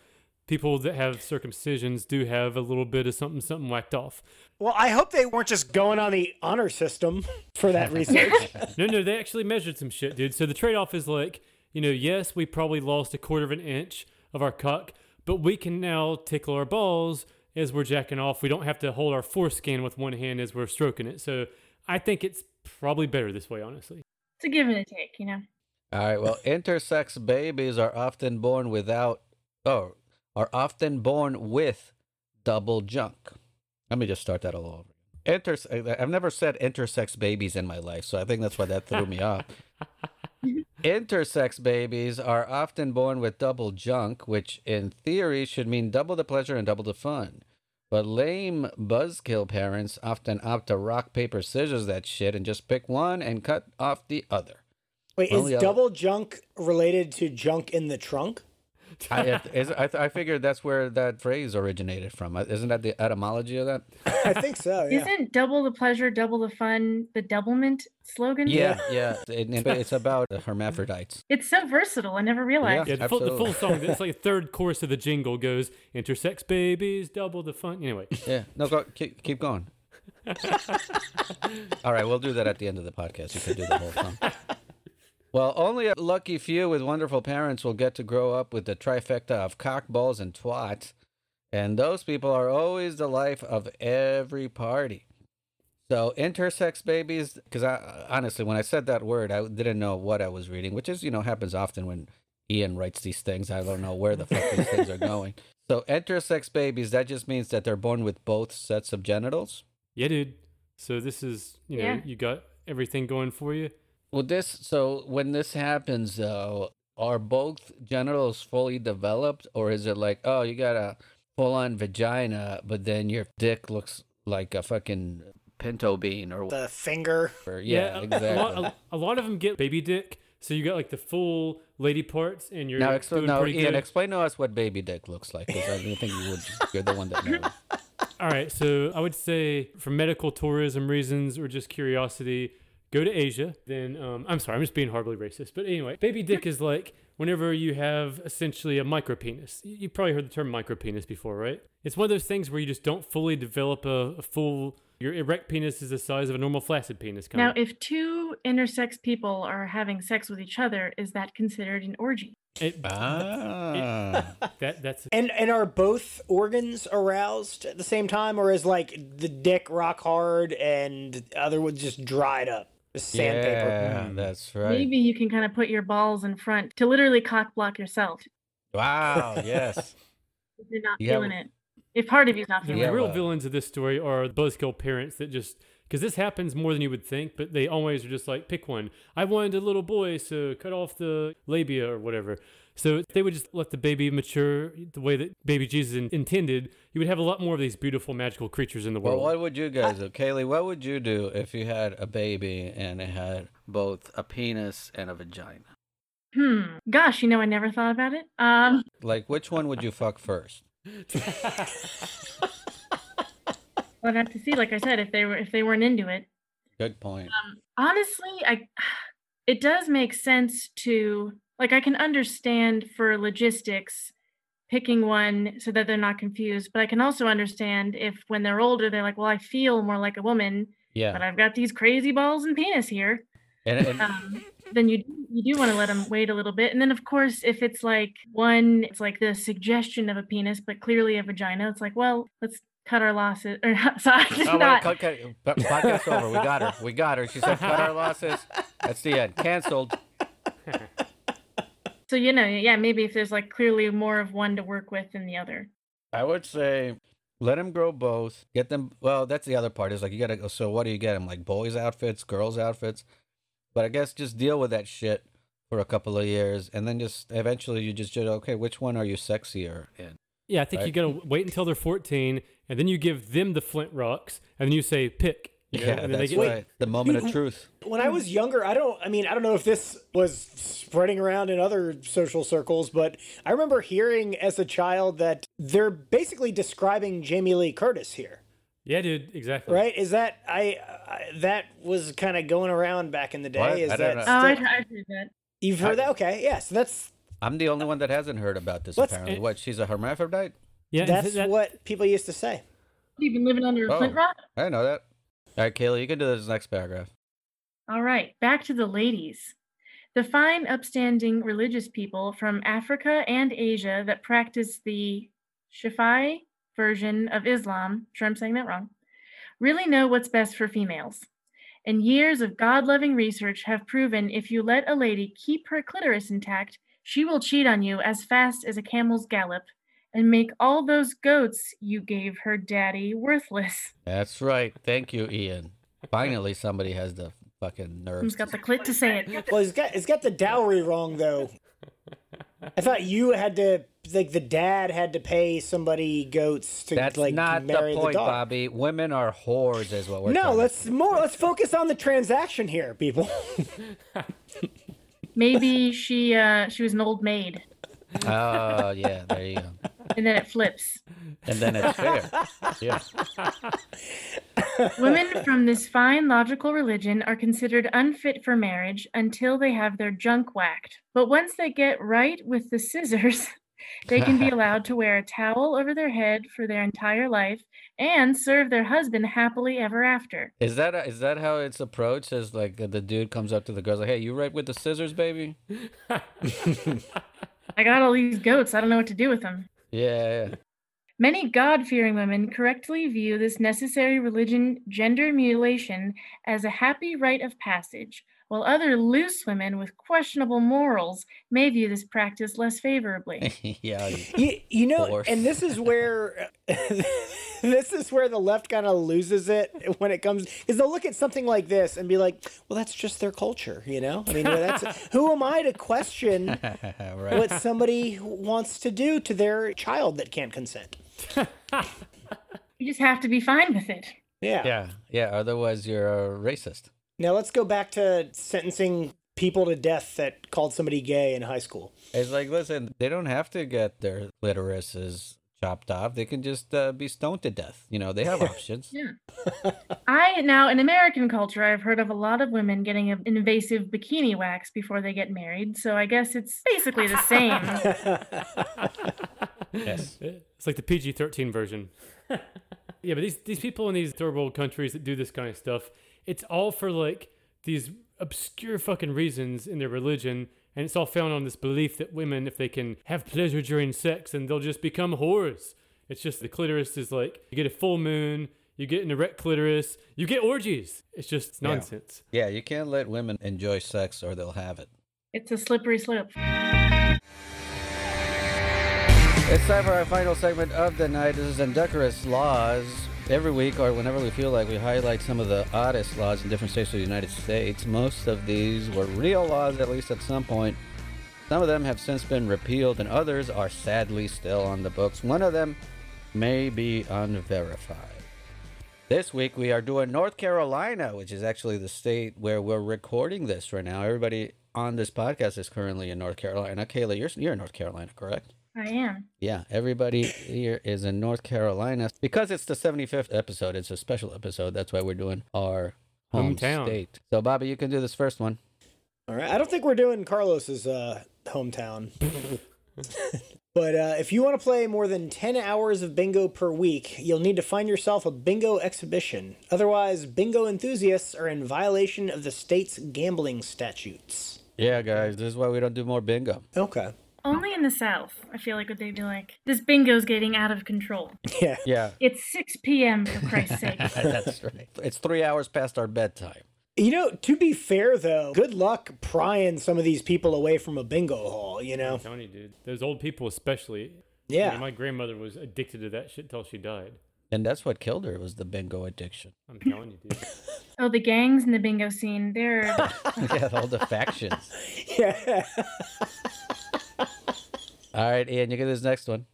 people that have circumcisions do have a little bit of something, something whacked off. Well, I hope they weren't just going on the honor system for that research. No, no, they actually measured some shit, dude. So the trade-off is like, you know, yes, we probably lost a quarter of an inch of our cock, but we can now tickle our balls as we're jacking off. We don't have to hold our foreskin with one hand as we're stroking it. So I think it's probably better this way, honestly. It's a give and a take, you know. All right. Well, intersex babies are often born without, oh, are often born with double junk. Let me just start that all over. Interse- I've never said intersex babies in my life, so I think that's why that threw me off. Intersex babies are often born with double junk, which in theory should mean double the pleasure and double the fun. But lame buzzkill parents often opt to rock, paper, scissors that shit and just pick one and cut off the other. Wait, Well, is yeah. double junk related to junk in the trunk? I, is, I, I figured that's where that phrase originated from. Uh, Isn't that the etymology of that? I think so. Yeah. Isn't double the pleasure, double the fun the Doublemint slogan? Yeah, yeah. It- it- it's about hermaphrodites. It's so versatile. I never realized. Yeah, the full, the full song, it's like a third chorus of the jingle goes, intersex babies, double the fun. Anyway, Yeah. No, go, keep, keep going. All right, we'll do that at the end of the podcast. You can do the whole song. Well, only a lucky few with wonderful parents will get to grow up with the trifecta of cock, balls, and twat. And those people are always the life of every party. So intersex babies, because I honestly, when I said that word, I didn't know what I was reading, which is you know happens often when Ian writes these things. I don't know where the fuck these things are going. So intersex babies, that just means that they're born with both sets of genitals. yeah, dude. So this is, you know, Yeah. you got everything going for you. Well, this so when this happens, though, are both genitals fully developed, or is it like, oh, you got a full-on vagina, but then your dick looks like a fucking pinto bean, or, the finger. or yeah, a- exactly. A lot, a, a lot of them get baby dick. So you got like the full lady parts, and you're now, like, expl- doing now pretty Ian, good. explain to us what baby dick looks like, because I think you would. You're the one that knows. All right, so I would say for medical tourism reasons or just curiosity, go to Asia. Then um, I'm sorry, I'm just being horribly racist. But anyway, baby dick is like whenever you have essentially a micropenis. You you probably heard the term micropenis before, right? It's one of those things where you just don't fully develop a, a full. Your erect penis is the size of a normal flaccid penis. Kind Now, of. if two intersex people are having sex with each other, is that considered an orgy? It- Ah, that that's And and are both organs aroused at the same time, or is like the dick rock hard and the other one just dried up? Just sandpaper. yeah, Mm. that's right. Maybe you can kind of put your balls in front to literally cock block yourself Wow, yes. if you're not You have- feeling it. If part of you's not feeling Yeah, it. The real well- villains of this story are the buzzkill parents that just because this happens more than you would think, but they always are just like pick one. I wanted a little boy, so cut off the labia or whatever. So if they would just let the baby mature the way that baby Jesus in- intended, you would have a lot more of these beautiful magical creatures in the world. Well, world. what would you guys do? Kaylee, what would you do if you had a baby and it had both a penis and a vagina? Hmm. Gosh, you know, I never thought about it. Um, Like, which one would you fuck first? I'd have to see. Like I said, if they were if they weren't into it. Good point. Um, honestly, I it does make sense to like I can understand for logistics picking one so that they're not confused. But I can also understand if when they're older, they're like, well, I feel more like a woman, yeah, but I've got these crazy balls and penis here. and, and Um, then you you do want to let them wait a little bit. And then of course, if it's like one, it's like the suggestion of a penis, but clearly a vagina. It's like, well, let's cut our losses. Or sorry, Oh, wait, not. cut, cut. Po- Podcast over. We got her. We got her. She said, cut our losses. That's the end. Canceled. So you know, yeah, maybe if there's like clearly more of one to work with than the other. I would say let them grow both. Get them. Well, that's the other part. Is like you gotta go. So what do you get them? Like boys outfits, girls outfits. But I guess just deal with that shit for a couple of years, and then just eventually you just judge. Okay, which one are you sexier in? Yeah, I think you Right. gotta wait until they're 14, and then you give them the flint rocks, and then you say pick. You know, Yeah, and that's get- right. The moment of truth. when I was younger, I don't. I mean, I don't know if this was spreading around in other social circles, but I remember hearing as a child that they're basically describing Jamie Lee Curtis here, Yeah, dude, exactly. right? Is that I? I that was kind of going around back in the day. What? Is I that don't know. Oh, I, I heard that. you've heard that? Okay, yes, that's I'm the only one that hasn't heard about this. Let's- apparently, what? She's a hermaphrodite. Yeah, that's that- what people used to say. You've been living under a Oh. flint rock. I know that. All right, Kaylee, you can do this next paragraph. All right, back to the ladies. The fine, upstanding religious people from Africa and Asia that practice the Shafi'i version of Islam, sure I'm saying that wrong, really know what's best for females. And years of God loving research have proven if you let a lady keep her clitoris intact, she will cheat on you as fast as a camel's gallop and make all those goats you gave her daddy worthless. That's right. Thank you, Ian. Finally, somebody has the fucking nerve. Who's got the clit to say it? Well, he's got it's got the dowry wrong though. I thought you had to like the dad had to pay somebody goats to That's like not marry the point, daughter. Bobby. Women are whores, is what we're. No, let's more. Let's focus on the transaction here, people. Maybe she uh she was an old maid Oh yeah, there you go. And then it flips. And then it's fair. Yeah. Women from this fine logical religion are considered unfit for marriage until they have their junk whacked. But once they get right with the scissors, they can be allowed to wear a towel over their head for their entire life and serve their husband happily ever after. Is that is that how it's approached? As like the dude comes up to the girls like, "Hey, you right with the scissors, baby?" I got all these goats, I don't know what to do with them. Yeah. Many God fearing women correctly view this necessary religion gender mutilation as a happy rite of passage, while other loose women with questionable morals may view this practice less favorably. yeah. you, you know, Force. and this is where this is where the left kind of loses it when it comes because they'll look at something like this and be like, "Well, that's just their culture," you know. I mean, that's who am I to question right. what somebody wants to do to their child that can't consent? You just have to be fine with it. Yeah. Yeah. Yeah. Otherwise, you're a racist. Now let's go back to sentencing people to death that called somebody gay in high school. It's like, listen, they don't have to get their clitorises chopped off. They can just uh, be stoned to death. You know, they have options. Yeah. I now in American culture I've heard of a lot of women getting an invasive bikini wax before they get married, so I guess it's basically the same. Yes. It's like the PG 13 version. yeah, but these, these people in these third world countries that do this kind of stuff, it's all for like these obscure fucking reasons in their religion. And it's all found on this belief that women, if they can have pleasure during sex, then they'll just become whores. It's just the clitoris is like you get a full moon, you get an erect clitoris, you get orgies. It's just Yeah. nonsense. Yeah, you can't let women enjoy sex or they'll have it. It's a slippery slope. It's time for our final segment of the night. This is Indecorous Laws. Every week, or whenever we feel like, we highlight some of the oddest laws in different states of the United States. Most of these were real laws, at least at some point. Some of them have since been repealed, and others are sadly still on the books. One of them may be unverified. This week, we are doing North Carolina, which is actually the state where we're recording this right now. Everybody on this podcast is currently in North Carolina. Kayla, you're, you're in North Carolina, correct? I am. Yeah, everybody here is in North Carolina. Because it's the 75th episode, it's a special episode. That's why we're doing our home Hometown. state. So, Bobby, you can do this first one. All right. I don't think we're doing Carlos's uh, hometown. But uh, if you want to play more than 10 hours of bingo per week, you'll need to find yourself a bingo exhibition. Otherwise, bingo enthusiasts are in violation of the state's gambling statutes. Yeah, guys, this is why we don't do more bingo. Okay. Only in the South, I feel like would they be like, this bingo's getting out of control. Yeah. Yeah, It's 6 p.m. for Christ's sake. that's right. It's three hours past our bedtime. You know, to be fair though, good luck prying some of these people away from a bingo hall, you know? I'm telling you, dude. Those old people, especially. Yeah. I mean, my grandmother was addicted to that shit till she died. And that's what killed her was the bingo addiction. I'm telling you, dude. Oh, the gangs in the bingo scene, they're yeah, all the factions. Yeah. All right, Ian, you get this next one.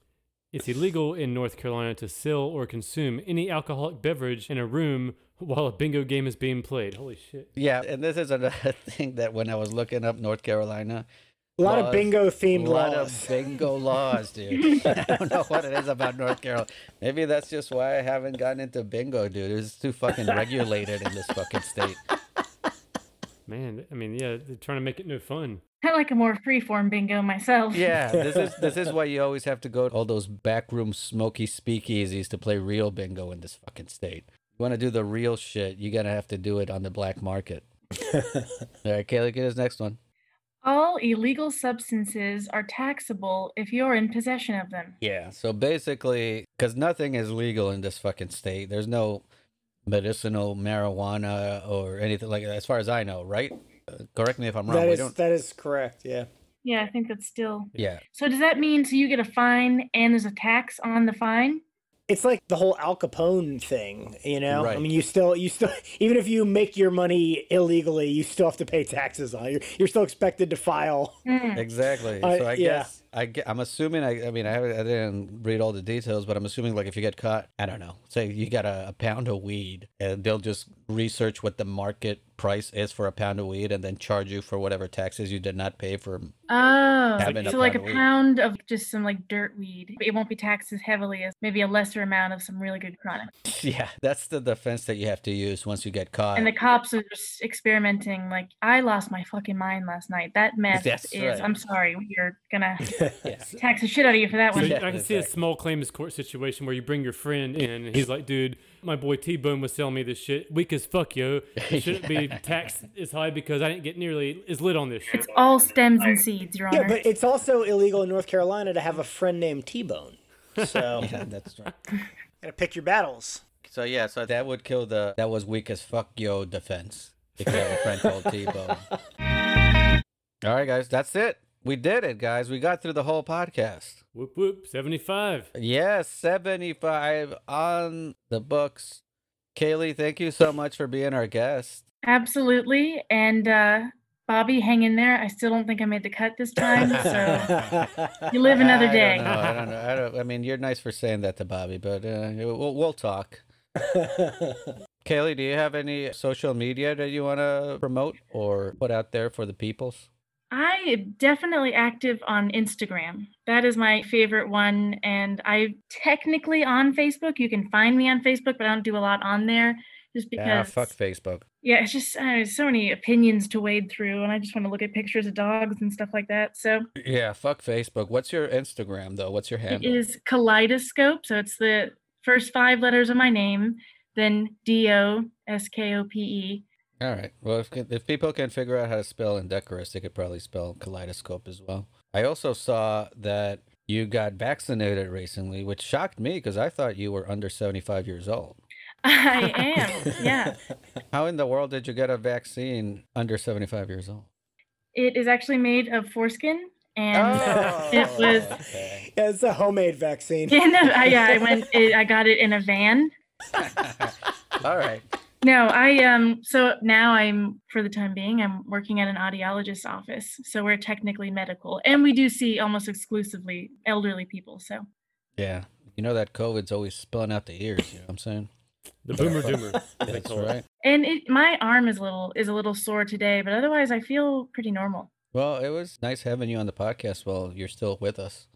It's illegal in North Carolina to sell or consume any alcoholic beverage in a room while a bingo game is being played. Holy shit. Yeah, and this is another thing that when I was looking up North Carolina, A lot of bingo themed Laws. bingo a themed lot laws. of bingo laws, dude. I don't know what it is about North Carolina. Maybe that's just why I haven't gotten into bingo, dude. It's too fucking regulated in this fucking state. Man, I mean, yeah, they're trying to make it no fun. I like a more freeform bingo myself. Yeah, this is this is why you always have to go to all those backroom smoky speakeasies to play real bingo in this fucking state. You want to do the real shit, you gotta have to do it on the black market. all right, Kaylee, get us next one. All illegal substances are taxable if you're in possession of them. Yeah. So basically, because nothing is legal in this fucking state, there's no medicinal marijuana or anything like that, as far as I know, right? Uh, correct me if I'm wrong. That we is don't. that is correct. Yeah. Yeah, I think that's still. Yeah. So does that mean so you get a fine and there's a tax on the fine? It's like the whole Al Capone thing, you know. Right. I mean, you still, you still, even if you make your money illegally, you still have to pay taxes on it. You're, you're still expected to file. Hmm. Exactly. I- so I yeah. guess I, I'm assuming I I mean I, I didn't read all the details, but I'm assuming like if you get caught, I don't know, say you got a, a pound of weed, and they'll just research what the market price is for a pound of weed, and then charge you for whatever taxes you did not pay for. Oh, Having a so like a pound of pound of just some like dirt weed. It won't be taxed as heavily as maybe a lesser amount of some really good chronic. Yeah, that's the defense that you have to use once you get caught. And the cops are just experimenting. Like, I lost my fucking mind last night. That mess That's is. right. I'm sorry. We're gonna yeah. tax the shit out of you for that So one. Yeah, I can see a small claims court situation where you bring your friend in and he's like, dude, my boy T Bone was selling me this shit. Weak as fuck, yo. It shouldn't be taxed as high because I didn't get nearly as lit on this shit. It's all stems and seeds, Your Honor. Yeah, but it's also illegal in North Carolina to have a friend named T Bone. So Yeah, that's right. gotta pick your battles. So yeah, so that would kill the that was weak as fuck yo defense. If you have a friend called T-Bone. All right, guys, that's it. We did it, guys. We got through the whole podcast. Whoop whoop, 75. Yes, 75 on the books. Kaylee, thank you so much for being our guest. Absolutely. And uh, Bobby, hang in there. I still don't think I made the cut this time. So you live another I day. Don't know, I don't know. I don't. I mean, you're nice for saying that to Bobby, but uh, we'll, we'll talk. Kaylee, do you have any social media that you want to promote or put out there for the peoples? I am definitely active on Instagram. That is my favorite one. And I technically on Facebook. You can find me on Facebook, but I don't do a lot on there just because. Yeah, fuck Facebook. Yeah, it's just uh, there's so many opinions to wade through, and I just want to look at pictures of dogs and stuff like that. So Yeah, fuck Facebook. What's your Instagram though? What's your handle? is Kaleidoscope. So it's the first five letters of my name, then D O S K O P E. All right. Well, if if people can figure out how to spell indecorous, they could probably spell kaleidoscope as well. I also saw that you got vaccinated recently, which shocked me because I thought you were under 75 years old. I am. Yeah. How in the world did you get a vaccine under 75 years old? It is actually made of foreskin, and oh, it was. Oh, okay. Yeah, it's a homemade vaccine. Yeah, no, I, yeah, I went. It, I got it in a van. All right. No, I um. So now I'm, for the time being, I'm working at an audiologist's office. So we're technically medical, and we do see almost exclusively elderly people. So Yeah. You know that COVID's always spilling out the ears. You know what I'm saying? The boomer doomer. That's right. and it, my arm is a little is a little sore today, but otherwise I feel pretty normal. Well, it was nice having you on the podcast while you're still with us.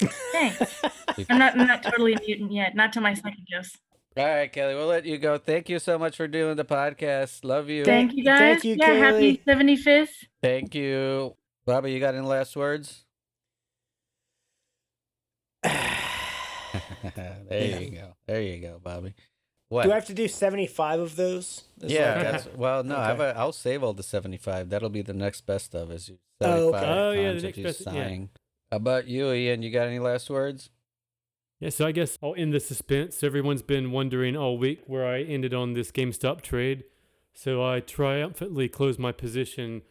Thanks. I'm not I'm not totally a mutant yet. Not to my second dose. All right, Kelly, we'll let you go. Thank you so much for doing the podcast. Love you. Thank you guys. Thank you, yeah, happy 75th. Thank you. Bobby, you got any last words? there you go. There you go, Bobby. What? Do I have to do 75 of those? Is yeah, like- that's well. No, I've, Okay. Uh, I'll save all the seventy-five. That'll be the next best of. Is you Oh, seventy-five okay. Oh, yeah, the next you best- yeah. How about you, Ian? You got any last words? Yeah, so I guess I'll end the suspense. Everyone's been wondering all week where I ended on this GameStop trade. So I triumphantly closed my position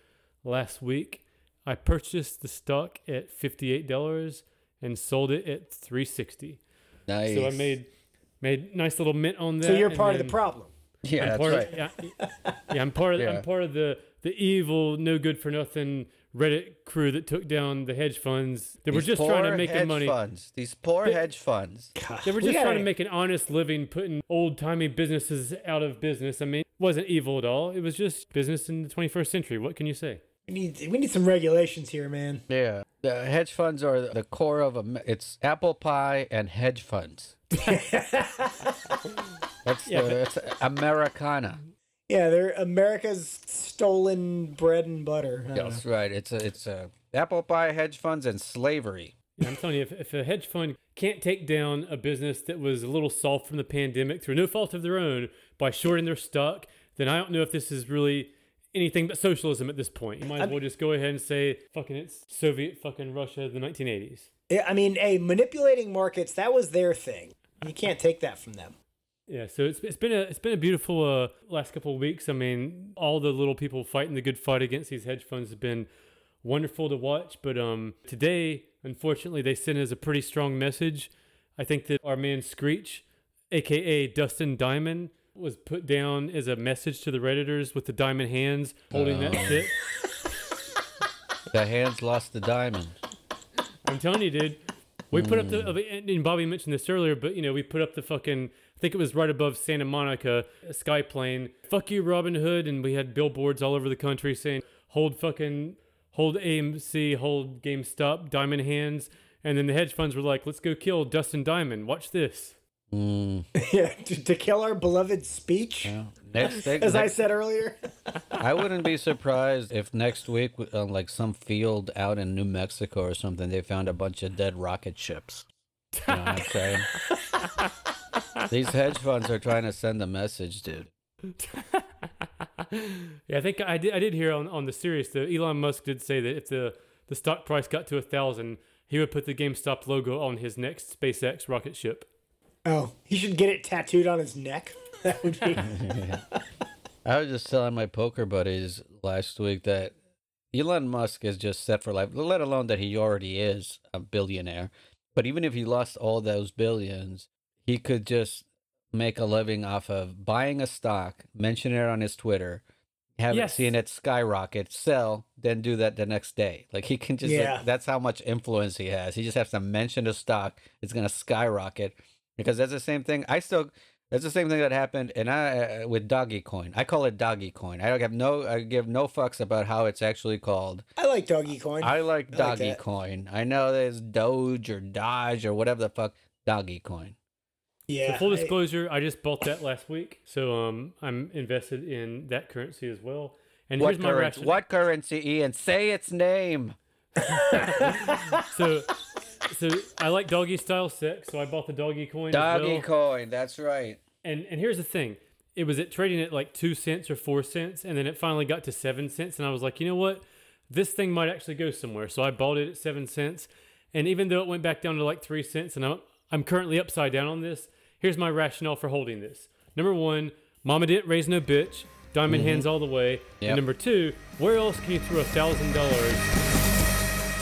last week. I purchased the stock at $58 and sold it at 360. Nice. So I made made nice little mint on that. So you're part of the problem. Yeah, I'm that's part right. Of, yeah, yeah, I'm part of Yeah. I'm part of the the evil, no good for nothing Reddit crew that took down the hedge funds. They were just trying to make hedge money. funds. These poor They- hedge funds. God, They were we just trying gotta- make an honest living, putting old timey businesses out of business. I mean, it wasn't evil at all. It was just business in the 21st century. What can you say? We need, we need some regulations here, man. Yeah, the hedge funds are the core of a. It's apple pie and hedge funds. That's Yeah, the, but- it's Americana. Yeah, they're America's stolen bread and butter. I don't That's right. It's a, it's a apple pie, hedge funds, and slavery. Yeah, I'm telling you, if, if a hedge fund can't take down a business that was a little soft from the pandemic through no fault of their own by shorting their stock, then I don't know if this is really anything but socialism at this point. You might as well just go ahead and say, fucking, it's Soviet fucking Russia of the 1980s. Yeah, I mean, hey, manipulating markets, that was their thing. You can't take that from them. Yeah, so it's, it's been a it's been a beautiful uh, last couple of weeks. I mean, all the little people fighting the good fight against these hedge funds has been wonderful to watch. But um, today, unfortunately, they sent us a pretty strong message. I think that our man Screech, aka Dustin Diamond, was put down as a message to the redditors with the diamond hands holding that Oh. shit. The hands lost the diamond. I'm telling you, dude. We put up the, and Bobby mentioned this earlier, but you know, we put up the fucking, think it was right above Santa Monica, a sky plane. Fuck you, Robinhood. And we had billboards all over the country saying, hold fucking, hold AMC, hold GameStop, diamond hands. And then the hedge funds were like, let's go kill Dustin Diamond. Watch this. Mm, yeah, to, to kill our beloved Screech, yeah. Next thing, as I said earlier. I wouldn't be surprised if next week, on like some field out in New Mexico or something, they found a bunch of dead rocket ships. You know what I'm saying? These hedge funds are trying to send a message, dude. yeah, I think I did. I did hear on, on the series though. Elon Musk did say that if the the stock price got to a thousand, he would put the GameStop logo on his next SpaceX rocket ship. Oh, he should get it tattooed on his neck. That would be. I was just telling my poker buddies last week that Elon Musk is just set for life, let alone that he already is a billionaire. But even if he lost all those billions, he could just make a living off of buying a stock, mention it on his Twitter, have Yes. it seeing it skyrocket, sell, then do that the next day. Like he can just, like, Yeah. that's how much influence he has. He just has to mention a stock, it's going to skyrocket because that's the same thing. I still, that's the same thing that happened, and I uh, with Doggy Coin. I call it Doggy Coin. I don't have no, I give no fucks about how it's actually called. I like Doggy Coin. I like I like Doggy. Coin. I know there's Doge or Dodge or whatever the fuck. Doggy Coin. Yeah. so full disclosure, I, just bought that last week, so um, I'm invested in that currency as well. And What, here's my curren- ration. what currency, Ian? Say its name. So, so I like doggy style sex, so I bought the doggy coin. as Doggy well. Coin. That's right. And and here's the thing. It was at trading at like two cents or four cents, and then it finally got to seven cents, and I was like, you know what? This thing might actually go somewhere. So I bought it at seven cents, and even though it went back down to like three cents, and I'm I'm currently upside down on this. Here's my rationale for holding this. Number one, Mama didn't raise no bitch. Diamond hands all the way. Yep. And number two, where else can you throw a thousand dollars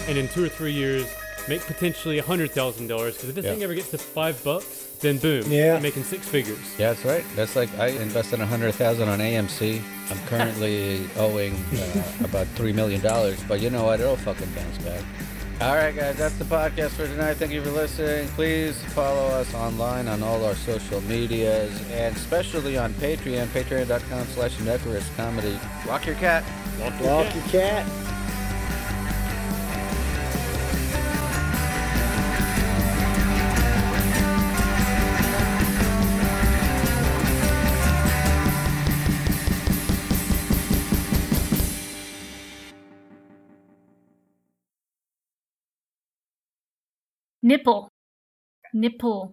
and in two or three years make potentially a hundred thousand dollars? Because if this Yeah. thing ever gets to five bucks, then boom, Yeah. you're making six figures. Yeah, that's right. That's like I invested a hundred thousand on AMC. I'm currently owing uh, about three million dollars, but you know what? It'll fucking bounce back. All right, guys, that's the podcast for tonight. Thank you for listening. Please follow us online on all our social medias, and especially on Patreon, patreon.com slash Necorous Comedy. Walk your cat. Walk your Walk cat. your cat. Nipple. Nipple.